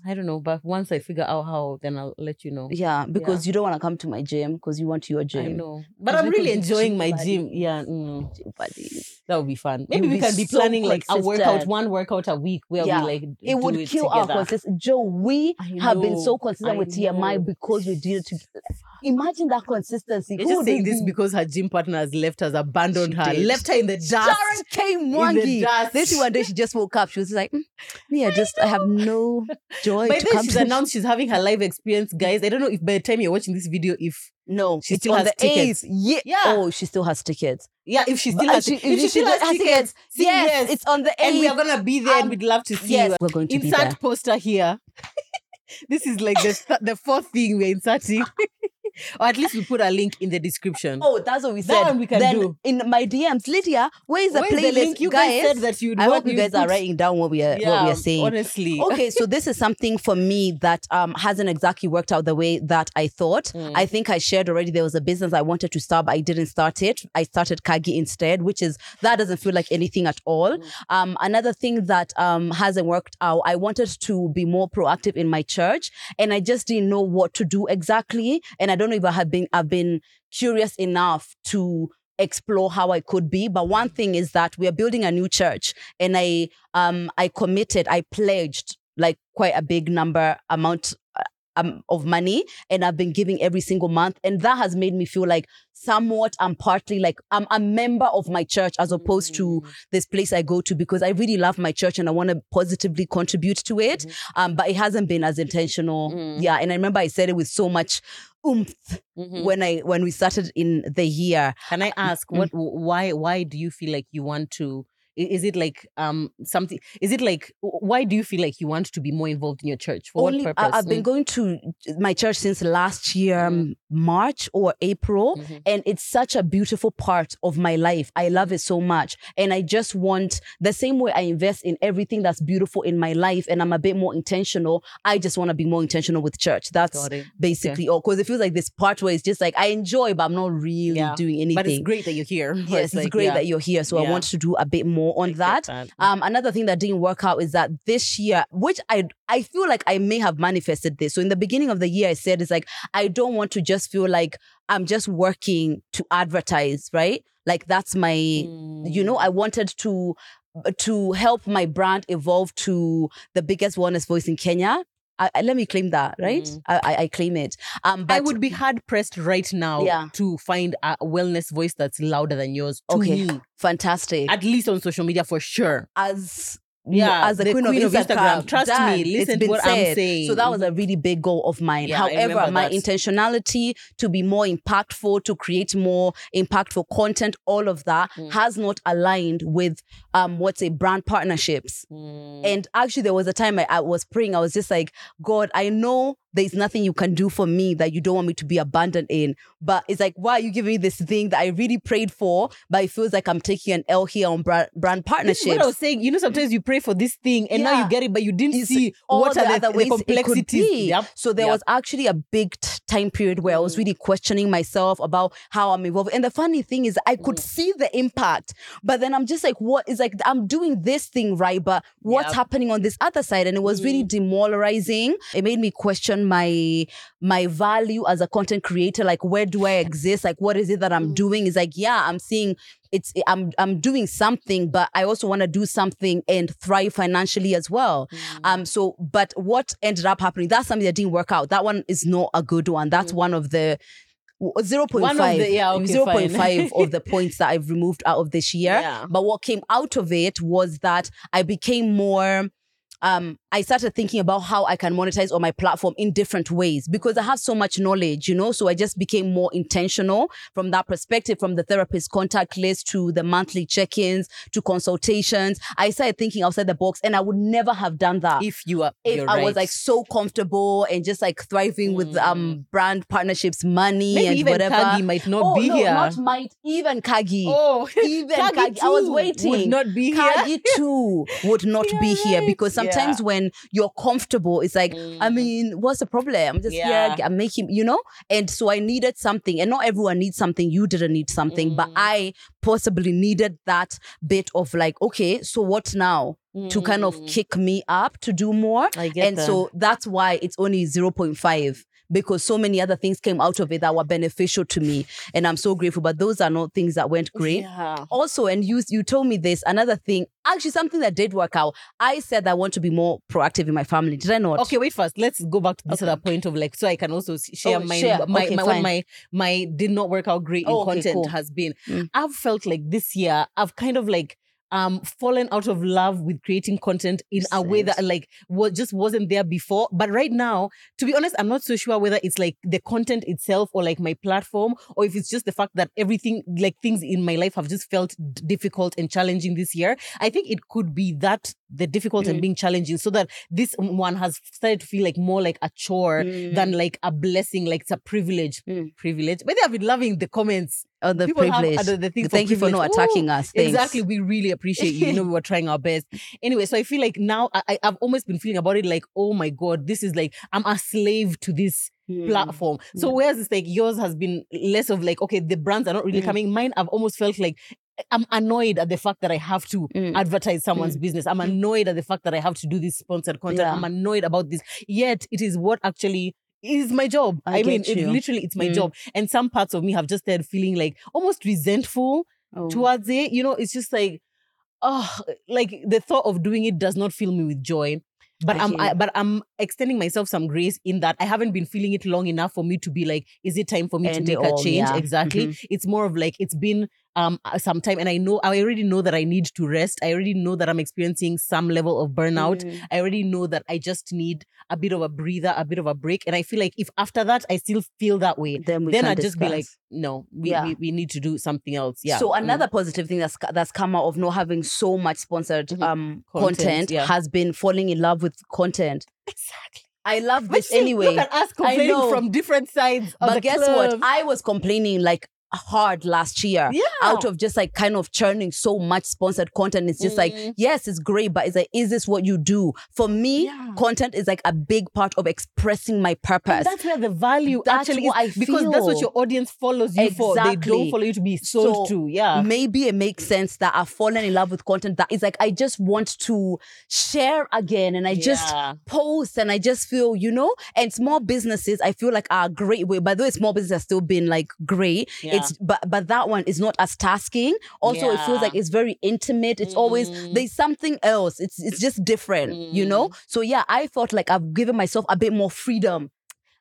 I don't know, but once I figure out how, then I'll let you know. Yeah, because you don't want to come to my gym because you want your gym. I know, but I'm really enjoying my gym. Yeah, mm, Gym that would be fun. Maybe You'll we be can be so planning like a workout, one workout a week where Yeah. we like It would it kill our together. consistency. Joe, we have been so consistent I with TMI because we did it together. Imagine that consistency. You're Who just saying this be? because her gym partner has left us, abandoned She her, did. left her in the dust. Sharon K. the Mwangi. This one day she just woke up. She was like, "Mm, me, I just I have no joy By to then she's announced she's having her live experience, guys. I don't know if by the time you're watching this video, if No, She still has tickets. Yeah. Yeah. Oh, she still has tickets. yeah, if she still has, she- if she still has, tickets, see, yes, yes, it's on the and we are gonna be there, and Um, we'd love to see Yes, you. we're going to be Insert poster here. this is like the th- the fourth thing we're inserting, or at least we put a link in the description. Oh, that's what we That said. one we can then do. in my DMs, Lydia, where is the Where's playlist? link? You guys, said that you'd I hope you guys to are writing down what we are Yeah, what we are saying. honestly. okay, so this is something for me that um hasn't exactly worked out the way that I thought. Mm. I think I shared already there was a business I wanted to start, but I didn't start it. I started Kagi instead, which is that doesn't feel like anything at all. Mm. Um, another thing that um hasn't worked out, I wanted to be more proactive in my church, and I just didn't know what to do exactly. And I don't know if I have been I've been curious enough to explore how I could be. But one thing is that we are building a new church, and I um I committed, I pledged like quite a big number amount um, of money, and I've been giving every single month, and that has made me feel like somewhat I'm partly like I'm a member of my church as opposed to Mm. this place I go to because I really love my church and I want to positively contribute to it. Mhm. Um, but it hasn't been as intentional. Mm. Yeah, and I remember I said it with so much oomph Mhm. when I when we started in the year. Can I ask Mm. what? Why? Why do you feel like you want to? Is it like um something? Is it like why do you feel like you want to be more involved in your church? For Only what I've been going to my church since last year, Mm. March or April. Mm. Mhm. and it's such a beautiful part of my life. I love it so much. And I just want the same way I invest in everything that's beautiful in my life and I'm a bit more intentional. I just want to be more intentional with church. That's basically all. Because it feels like this part where it's just like I enjoy, but I'm not really Yeah. doing anything. But it's great that you're here. Yes, it's, like, great yeah, that you're here. So I want to do a bit more on that. that. Um, another thing that didn't work out is that this year, which I I feel like I may have manifested this. So in the beginning of the year, I said it's like I don't want to just feel like I'm just working to advertise, right? Like that's my, you know, Mm. I wanted to to help my brand evolve to the biggest wellness voice in Kenya. I, I- let me claim that, right? Mm. I, I claim it. Um, but I would be hard pressed right now Yeah. to find a wellness voice that's louder than yours. Okay. me, fantastic at least on social media for sure. as Yeah, as the, the queen, queen of Instagram. Instagram. Trust me, listen to what I'm said. saying. So that was a really big goal of mine. Yeah, However, my that. intentionality to be more impactful, to create more impactful content, all of that Mm. has not aligned with um what's a brand partnerships. Mm. And actually, there was a time I, I was praying. I was just like, God, I know there's nothing you can do for me that you don't want me to be abandoned in. But it's like, why are you giving me this thing that I really prayed for? But it feels like I'm taking an L here on brand, brand partnerships. what I was saying. You know, sometimes you pray for this thing and now you get it, but you didn't It's see what the are the, other the ways it could complexities. Yep. So there Yep. was actually a big time period where I was Mm. really questioning myself about how I'm involved. And the funny thing is, I could Mm. see the impact, but then I'm just like, what is like, I'm doing this thing right, but what's Yep. happening on this other side? And it was really demoralizing. It made me question my my value as a content creator. Like, where do I exist? Like, what is it that I'm Mm. doing? Is like, yeah, I'm seeing it's I'm I'm doing something, but I also want to do something and thrive financially as well. Mm. Um, so, but what ended up happening, that's something that didn't work out. That one is not a good one. That's Mm. one of the w- 0.5, of the- yeah, okay, 0.5 of the points that I've removed out of this year. Yeah. But what came out of it was that I became more um, I started thinking about how I can monetize on my platform in different ways because I have so much knowledge, you know. So I just became more intentional from that perspective, from the therapist contact list to the monthly check-ins to consultations. I started thinking outside the box, and I would never have done that If you were, if I right. was like so comfortable and just like thriving with um brand partnerships, money maybe and even whatever. Kagi might not oh, be no, here. not might even Kagi. oh, even Kagi, Kagi I was waiting. Would not be here. Kagi too would not be You're here because sometimes Yeah. when you're comfortable, it's like, I Mm. mean, what's the problem? I'm just Yeah. here, I'm making, you know? And so I needed something, and not everyone needs something. You didn't need something, but Mm. I possibly needed that bit of like, okay, so what now? To kind of Mm. kick me up to do more I and that. so that's why it's only 0.5 because so many other things came out of it that were beneficial to me and i'm so grateful but those are not things that went great Yeah. also and you you told me this another thing actually something that did work out i said i want to be more proactive in my family did i not Okay, wait first. Let's go back to this Okay. other point of like, so I can also share Oh, my share. my, Okay, my what my my did not work out great in Oh, okay, content cool. has been. Mm. I've felt like this year I've kind of like um fallen out of love with creating content in a way that like what just wasn't there before. But right now, to be honest, I'm not so sure whether it's like the content itself or like my platform or if it's just the fact that everything like things in my life have just felt difficult and challenging this year. I think it could be that the difficult and Mm. being challenging so that this one has started to feel like more like a chore Mm. than like a blessing, like it's a privilege. Mm. Privilege. But I've been loving the comments. oh, the People have privilege the thing for thank you for not attacking Ooh, us Thanks. Exactly. We really appreciate you. You know, we were trying our best. Anyway, so I feel like now I, I- I've almost been feeling about it like, oh my God, this is like, I'm a slave to this Mm. platform. So Yeah. whereas it's like yours has been less of like, okay, the brands are not really Mm. coming. Mine, I've almost felt like I'm annoyed at the fact that I have to Mm. advertise someone's business. I'm annoyed at the fact that I have to do this sponsored content. Yeah. I'm annoyed about this. Yet it is what actually is my job. I I, mean, it, literally, it's my Mm. job. And some parts of me have just started feeling like almost resentful Oh. towards it. You know, it's just like, oh, like the thought of doing it does not fill me with joy. But I I'm, I, but I'm extending myself some grace in that I haven't been feeling it long enough for me to be like, is it time for me to make a change? yeah. Exactly. Mhm. It's more of like it's been um uh, some time, and I know I already know that I need to rest. I already know that I'm experiencing some level of burnout. Mm. I already know that I just need a bit of a breather, a bit of a break. And I feel like if after that I still feel that way, then then I'd just be like, no, we, Yeah. we, we need to do something else. Yeah. So Mm. another positive thing that's that's come out of not having so much sponsored Mhm. um Content, content, yeah. has been falling in love with content. exactly. I love this see, anyway. Look at us complaining know. from different sides. Of but guess club. what? I was complaining like hard last year yeah. out of just like kind of churning so much sponsored content. It's just like, Mm. yes, it's great, but it's like, is this what you do? For me, Yeah. content is like a big part of expressing my And purpose. that's where the value That's actually is because that's what your audience follows you for. They don't follow you to be sold So, to. Yeah. Maybe it makes sense that I've fallen in love with content that is like, I just want to share again and I just post and I just feel, you know, and small businesses I feel like are a great way. By the way, small businesses have still been like great. Yeah. It's but but that one is not as tasking. Also, it feels like it's very intimate. It's always Mm. there's something else. It's it's just different, you know? So yeah, I felt like I've given myself a bit more freedom.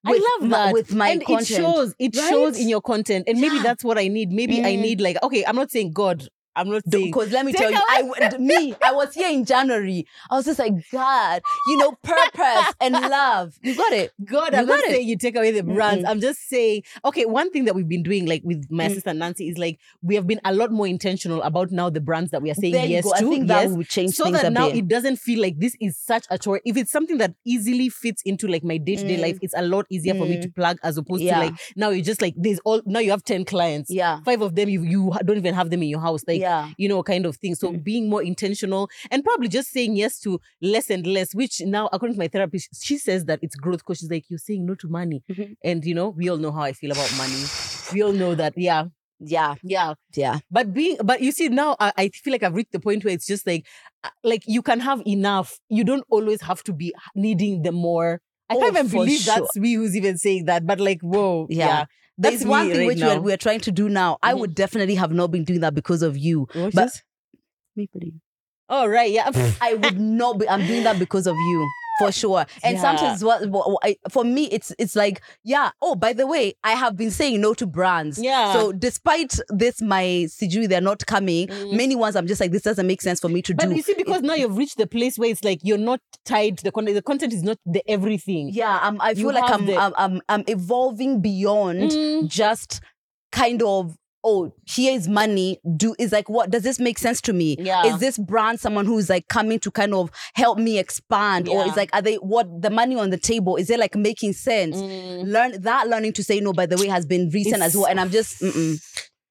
with I love that with my and content. it shows. It right? shows in your content, and maybe Yeah. that's what I need. Maybe I Mm. need like okay. I'm not saying God. I'm not saying Because let me Take tell you, I me, I was here in January. I was just like, God, you know, purpose and love. You got it. God, You I'm not it. saying you take away the brands. Mm-mm. I'm just saying, okay, one thing that we've been doing, like with my Mm. assistant Nancy, is like we have been a lot more intentional about now the brands that we are saying there yes to. think yes, that will change so that now bit. it doesn't feel like this is such a chore. If it's something that easily fits into like my day to day Mm. life, it's a lot easier for me to plug as opposed Yeah. to like now you're just like there's all now you have ten clients, yeah. five of them you you don't even have them in your house, like yeah. You know, kind of thing. So Mm. being more intentional and probably just saying yes to less and less, which now, according to my therapist, she says that it's growth because she's like, you're saying no to money. Mhm. And, you know, we all know how I feel about money. We all know that. Yeah. Yeah. Yeah. Yeah. But being, but you see, now I, I feel like I've reached the point where it's just like, uh, like you can have enough. You don't always have to be needing the more. I Oh, can't even believe sure. that's me who's even saying that. But like, whoa. Yeah. Yeah. There's That's one thing right which we're, we're trying to do now. I Mhm. would definitely have not been doing that because of you. Watch But- this. Me, please. Oh, right. Yeah. I would not be. I'm doing that because of you. For sure. And Yeah. sometimes what, for me, it's it's like, yeah. Oh, by the way, I have been saying no to brands. Yeah. So despite this, my CG they're not coming. Mm. Many ones I'm just like, this doesn't make sense for me to But do. you see, because now you've reached the place where it's like you're not tied to the content. The content is not the everything. yeah, I'm, I You feel like I'm, the- I'm I'm I'm evolving beyond Mm. just kind of. Oh, here is money. Do is like what does this make sense to me? Yeah. Is this brand someone who's like coming to kind of help me expand, or is like are they what the money on the table? Is it like making sense? Mm. learn that learning to say no by the way has been recent It's- as well and i'm just mm-mm.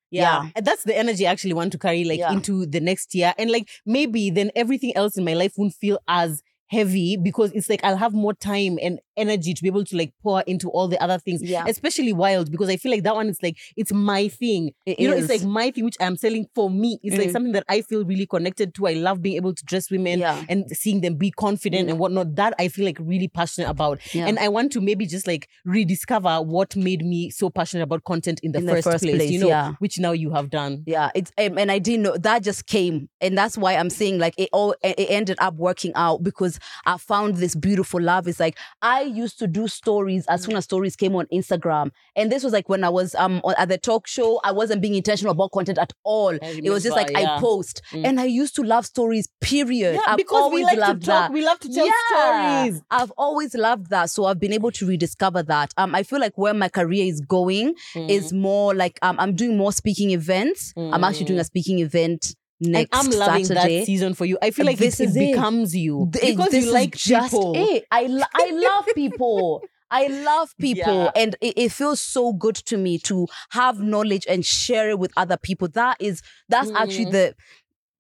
Yeah. And that's the energy I actually want to carry like Yeah. into the next year. And like maybe then everything else in my life won't feel as heavy because it's like I'll have more time and energy to be able to like pour into all the other things. Yeah. Especially wild because I feel like that one is like it's my thing. It you know, it's like my thing which I'm selling for me. It's like Mm. something that I feel really connected to. I love being able to dress women yeah and seeing them be confident Mm. and whatnot. That I feel like really passionate about. yeah. And I want to maybe just like rediscover what made me so passionate about content in the, In the first, first place, place, you know, yeah. which now you have done. yeah it's um, and i didn't know that just came and that's why i'm saying like it all it ended up working out because i found this beautiful love it's like i used to do stories as soon as stories came on instagram and this was like when i was um at the talk show i wasn't being intentional about content at all it was just like remember, i post Mm. and i used to love stories period Yeah, I've because always we like to talk, that we love to tell stories. I've always loved that. So I've been able to rediscover that. Um, I feel like where my career is going is more like um, I'm doing more speaking events. I'm actually doing a speaking event and I'm loving Saturday. that season for you. I feel like This it, it becomes you because you like just people. it. I lo- I love people. I love people, Yeah. and it, it feels so good to me to have knowledge and share it with other people. That is that's actually Mm.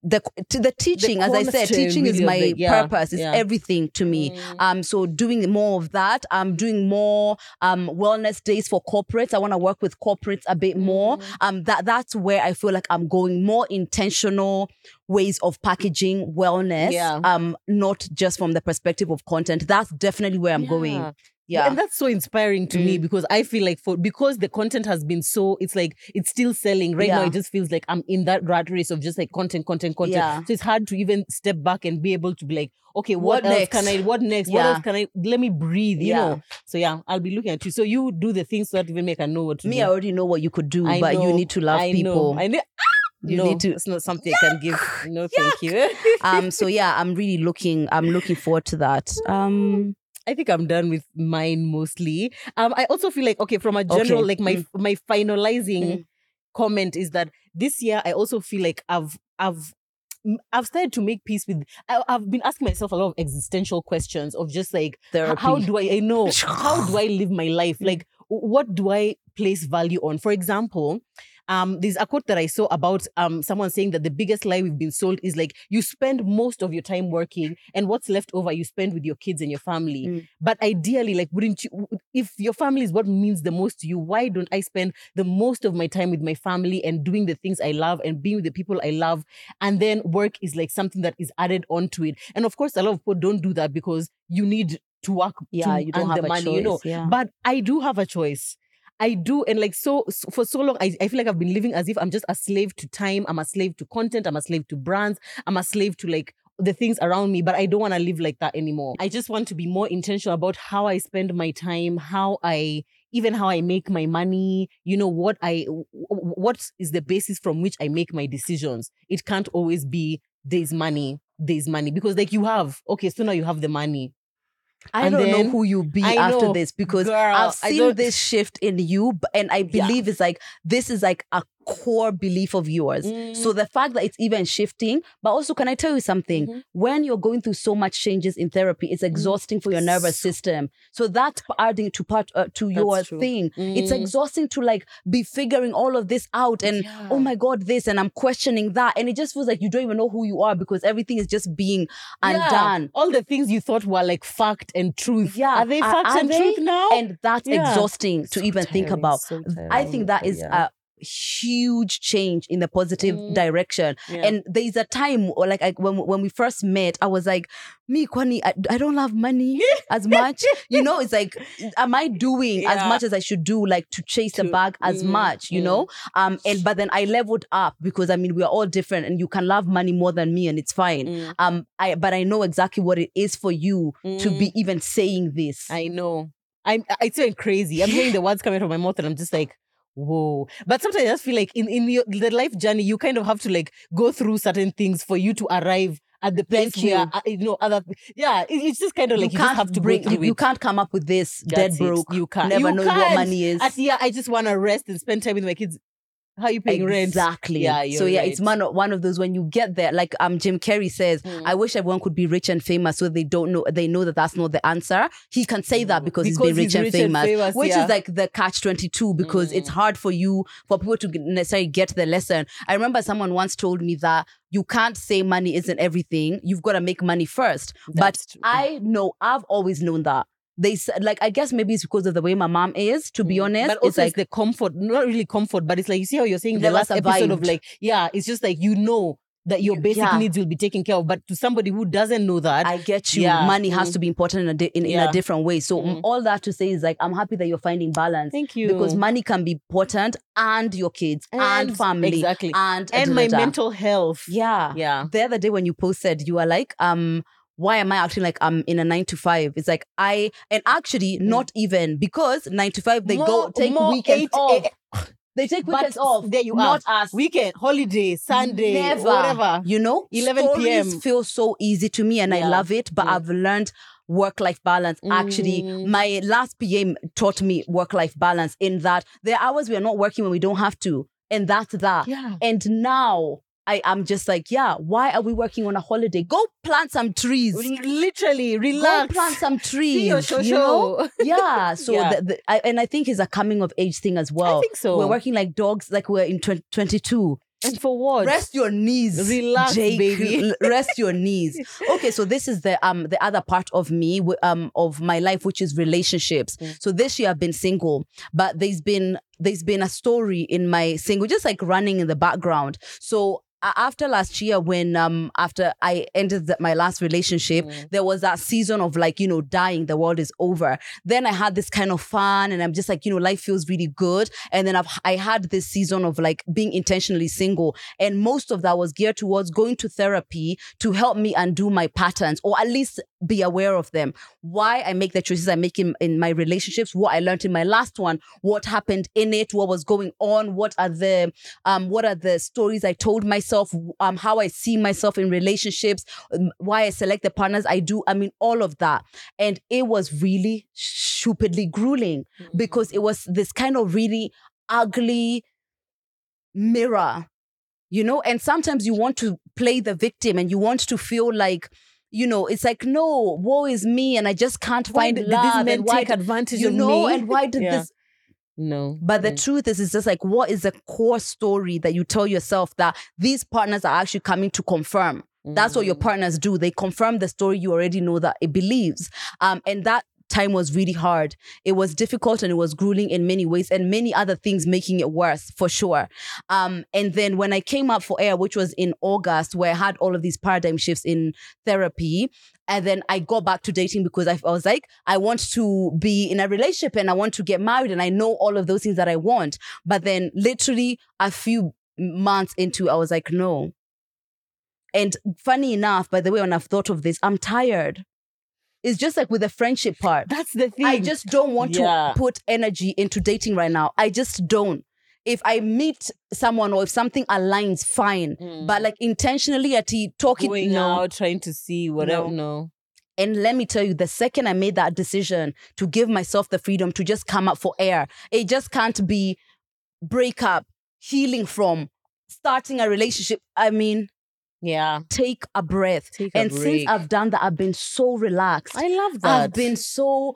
The the to the teaching. As I said, teaching is really my the- yeah, purpose. It's yeah. everything to me. Mm. Um, so doing more of that. I'm doing more um wellness days for corporates. I want to work with corporates a bit more. Mm. Um, that that's where I feel like I'm going more intentional ways of packaging wellness. Yeah. Um, not just from the perspective of content. That's definitely where I'm going. Yeah. Yeah. And that's so inspiring to me Mm. because I feel like for because the content has been so it's like it's still selling right now. It just feels like I'm in that rat race of just like content, content, content. Yeah. So it's hard to even step back and be able to be like, okay, What what, else next? can I? What next? What Yeah. else can I? Let me breathe. You Yeah. know. So yeah, I'll be looking at you. So you do the things so that even make I know what to do. Me, do. I already know what you could do, I but you need to love I people. Know. I know. You no, need to- It's not something I can give. No, thank you. um, so yeah, I'm really looking. I'm looking forward to that. Um, I think I'm done with mine mostly. Um, I also feel like okay, from a general, Okay. like my Mm. my finalizing Mm. comment is that this year I also feel like I've I've I've started to make peace with. I, I've been asking myself a lot of existential questions of just like therapy. how do I I know how do I live my life? Mm. Like what do I place value on? For example, um, there's a quote that I saw about um someone saying that the biggest lie we've been sold is like you spend most of your time working and what's left over you spend with your kids and your family. Mm. But ideally, like wouldn't you if your family is what means the most to you, why don't I spend the most of my time with my family and doing the things I love and being with the people I love? And then work is like something that is added onto it. And of course, a lot of people don't do that because you need to work yeah, to you don't have the a money, choice. you know. yeah. But I do have a choice. I do. And like so, s- for so long, I, I feel like I've been living as if I'm just a slave to time. I'm a slave to content. I'm a slave to brands. I'm a slave to like the things around me. But I don't want to live like that anymore. I just want to be more intentional about how I spend my time, how I even how I make my money, you know, what I what is the basis from which I make my decisions. It can't always be there's money, there's money. Because like you have, okay, so now you have the money. I And don't know who you'll be I after know, this because girl, I've seen this shift in you, and I Yeah. believe it's like this is like a core belief of yours. Mm. So the fact that it's even shifting, but also can I tell you something? Mhm. When you're going through so much changes in therapy, it's exhausting for your nervous system. So that's adding to part uh, to your true. thing. It's Mm. exhausting to like be figuring all of this out and Yeah. oh my god this and I'm questioning that and it just feels like you don't even know who you are because everything is just being Yeah. undone. All the things you thought were like fact and truth. Yeah, Are they fact and they? truth now? and that's Yeah. exhausting to So even think about. so I think that is. yeah. Huge change in the positive Mm. direction. Yeah. And there's a time, or like I, when when we first met, I was like, "Me, Kwani, I, I don't love money as much." you know, it's like, am I doing as much as I should do, like to chase the To- bag as mm, much? You mm. know, um, and but then I leveled up because I mean we're all different, and you can love money more than me, and it's fine. Mm, Um, I but I know exactly what it is for you to mm. be even saying this. I know. I'm. It's even crazy. I'm hearing the words coming from my mouth, and I'm just like, whoa. But sometimes I just feel like in in your, the life journey, you kind of have to like go through certain things for you to arrive at the place Thank where you. uh, you know other. Yeah, it- it's just kind of like you, just have to bring, you, you can't come up with this dead That's it. broke. You can't. Never you what can't. money is. At, yeah, I just want to rest and spend time with my kids. How are you paying rent? Exactly. Yeah, so yeah, it's right. one of, one of those when you get there, like um Jim Carrey says, Mm. I wish everyone could be rich and famous, so they don't know they know that that's not the answer. He can say that because, he's been Because rich, he's and, rich and famous, famous, which yeah. is like the catch twenty two because it's Mm. hard for you for people to necessarily get the lesson. I remember someone once told me that you can't say money isn't everything. You've got to make money first. That's but true. I know I've always known that. They said like I guess maybe it's because of the way my mom is. To be Mm. honest, but it's also like it's the comfort, not really comfort, but it's like you see how you're saying the last episode of like, yeah, it's just like you know that your basic yeah. needs will be taken care of. But to somebody who doesn't know that, I get you. Yeah. Money has Mm. to be important in a di- in, in a different way. So Mm. all that to say is like I'm happy that you're finding balance thank you because money can be important and your kids and, family exactly, and and my mental health. Yeah. yeah. The other day when you posted, you were like, um. Why am I acting like I'm in a nine to five? It's like I and actually not even because nine to five they go Mm. Take more weekends eight- off. eh, they take but weekends off. there you not are. us. Weekend, holiday, Sunday, Never. whatever. You know, 11 Stories PM. feel so easy to me and I love it. But Mm. I've learned work life balance. Actually, Mm. my last PM taught me work life balance in that there are hours we are not working when we don't have to. And that's that. Yeah. And now I am just like, yeah, why are we working on a holiday? Go plant some trees. Literally, relax. Go plant some trees. you know? Yeah. So Yeah. The, the, I, and I think it's a coming of age thing as well. I think so. We're working like dogs, like we're in 20, 22. and for what? Rest your knees. Relax, Jake. baby. Rest your knees. Okay, so this is the um the other part of me um of my life, which is relationships. Mm. So this year I've been single, but there's been there's been a story in my single, just like running in the background. So after last year, when um after I ended the, my last relationship, Mm. there was that season of like you know dying, the world is over. Then I had this kind of fun, and I'm just like you know life feels really good. And then I've I had this season of like being intentionally single, and most of that was geared towards going to therapy to help me undo my patterns, or at least be aware of them. Why I make the choices I make in, in my relationships, what I learned in my last one, what happened in it, what was going on, what are the um what are the stories I told myself, um how I see myself in relationships, um, why I select the partners I do. I mean all of that, and it was really stupidly grueling because it was this kind of really ugly mirror, you know. And sometimes you want to play the victim and you want to feel like, you know, it's like, no, woe is me, and I just can't Why find did, did love. these men and why take did- advantage you of know, me? and why did Yeah. this? No. But the truth is, it's just like, what is the core story that you tell yourself that these partners are actually coming to confirm? That's what your Mm. partners do. They confirm the story you already know that it believes. Um, and that time was really hard. It was difficult and it was grueling in many ways, and many other things making it worse for sure. Um, and then when I came up for air, which was in August, where I had all of these paradigm shifts in therapy, and then I got back to dating because I, I was like, I want to be in a relationship and I want to get married, and I know all of those things that I want. But then, literally, a few months into, I was like, no. And funny enough, by the way, when I've thought of this, I'm tired. It's just like with the friendship part. That's the thing. I just don't want Yeah. to put energy into dating right now. I just don't. If I meet someone or if something aligns, fine. But mm. like intentionally at talking, going no. out, trying to see whatever. No. No. And let me tell you, the second I made that decision to give myself the freedom to just come up for air, it just can't be breakup, healing from, starting a relationship. I mean, Yeah. take a breath. Take a and since. I've done that, I've been so relaxed. I love that. I've been so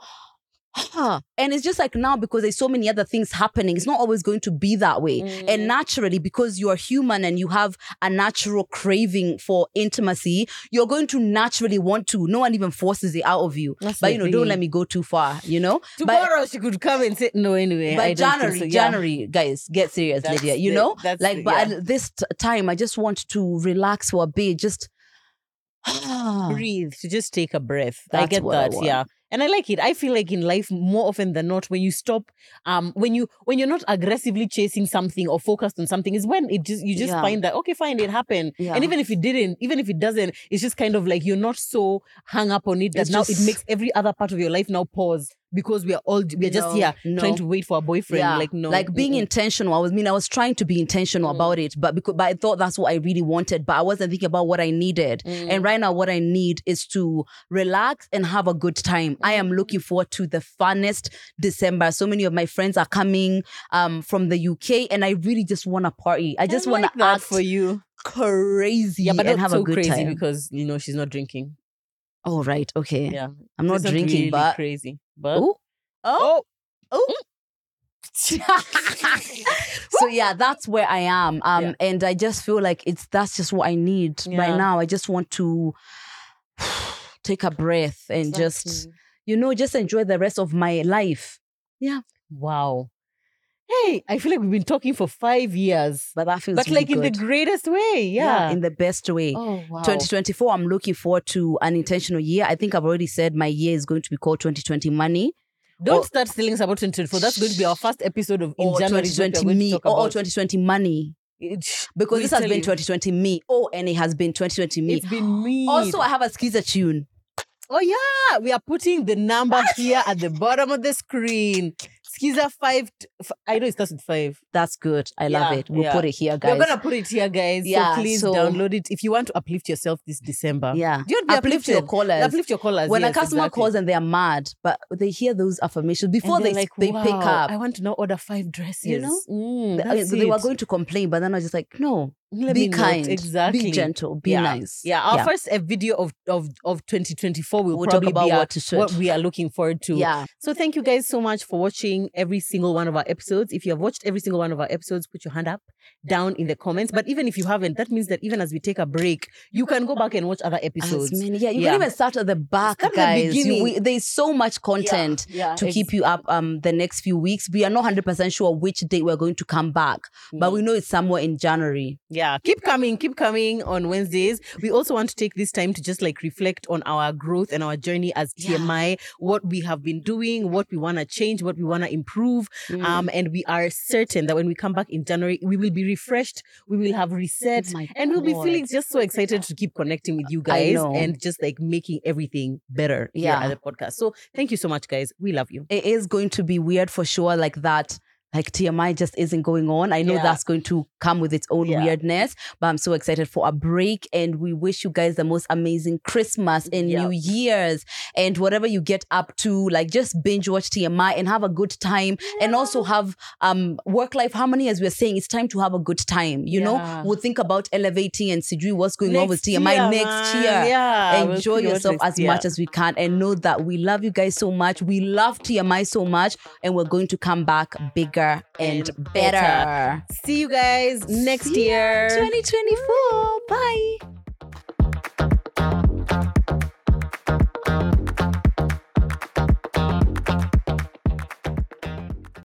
ah, and it's just like now because there's so many other things happening, it's not always going to be that way. Mm. And naturally, because you are human and you have a natural craving for intimacy, you're going to naturally want to. No one even forces it out of you. That's but you know, don't let me go too far, you know? But- Tomorrow she could come and say no anyway. but January, so. Yeah. January, guys, get serious, That's Lydia. You the- know, that's like, the- but yeah. at this t- time, I just want to relax for a bit, just breathe to just take a breath i get that yeah and i like it i feel like in life more often than not when you stop um when you when you're not aggressively chasing something or focused on something is when it just you just Yeah. find that okay fine it happened Yeah. and even if it didn't even if it doesn't it's just kind of like you're not so hung up on it that It's now just- it makes every other part of your life now pause because we are all we are just No, here no. trying to wait for a boyfriend like no like being mm-mm. intentional. I was I mean, I was trying to be intentional Mm. about it, but because but I thought that's what I really wanted, but I wasn't thinking about what I needed. Mm. And right now, what I need is to relax and have a good time. I am looking forward to the funnest December. So many of my friends are coming um, from the UK, and I really just want to party. I just want like to act for you crazy yeah but and have so a good crazy time. because you know she's not drinking oh right, okay. yeah I'm not drinking, really but crazy but Ooh. oh Oh. so yeah, that's where I am. Um, Yeah. and I just feel like it's that's just what I need Yeah. right now. I just want to take a breath and just you know just enjoy the rest of my life. Yeah. Wow. Hey, I feel like we've been talking for five years, But that feels but really like in the greatest way. Yeah. in the best way. oh wow. 2024, I'm looking forward to an intentional year. I think I've already said my year is going to be called 2020 money Don't or- start telling us about 2024. That's going to be our first episode of in or January. is what we are 2020 going to me talk or, or about. 2020 money eh, It- because this has been you. 2020 me. Oh, and it has been 2020 me. It's been me. Also, I have a skiza tune. oh yeah, we are putting the number ah, here at the bottom of the screen. Skiza five. t- f- I know it starts with five. That's good. I love it. We'll yeah. put it here, guys. We're gonna put it here, guys. Yeah, so please so- download it if you want to uplift yourself this December. yeah. Do you want to Uplift your uplifted? callers. Uplift your callers. when yes, a customer exactly. calls and they are mad, but they hear those affirmations before they, like, they wow, pick up. I want to now order five dresses. You know? Mm, they were going to complain, but then I was just like, no, Let be me note, kind, exactly. be gentle, be yeah. nice. Yeah, our first uh, video of of of 2024 will We'll talk about be our- what to what we are looking forward to. Yeah. So thank you guys so much for watching every single one of our episodes. If you have watched every single one of our episodes, put your hand up down in the comments. But even if you haven't, that means that even as we take a break, you can go back and watch other As episodes. many, yeah, you Yeah. can even start at the back, Start the guys. You- beginning. we- there's so much content yeah, to ex- keep you up um the next few weeks. We are not 100% sure which date we're going to come back, but Mm. we know it's somewhere in January. Yeah, keep coming, keep coming on Wednesdays. We also want to take this time to just like reflect on our growth and our journey as Yeah. TMI, what we have been doing, what we want to change, what we want to improve. Mm. Um, and we are certain that when we come back in January, we will be refreshed, we will have reset, Oh and we'll be feeling just so excited to keep connecting with you guys and just like making everything better here Yeah. at the podcast. So thank you so much, guys. We love you. it is going to be weird for sure like that like TMI just isn't going on. I know Yeah. that's going to come with its own Yeah. weirdness, but I'm so excited for a break and we wish you guys the most amazing Christmas and Yeah. New Year's and whatever you get up to, like just binge watch TMI and have a good time and also have um work life harmony as we're saying. It's time to have a good time. You Yeah. know, we'll think about elevating and Sidri what's going on with TMI year, next year Yeah, we'll enjoy yourself as year. much as we can and know that we love you guys so much. We love TMI so much and we're going to come back bigger and, And better. better. See you guys next See year. 2024. Bye.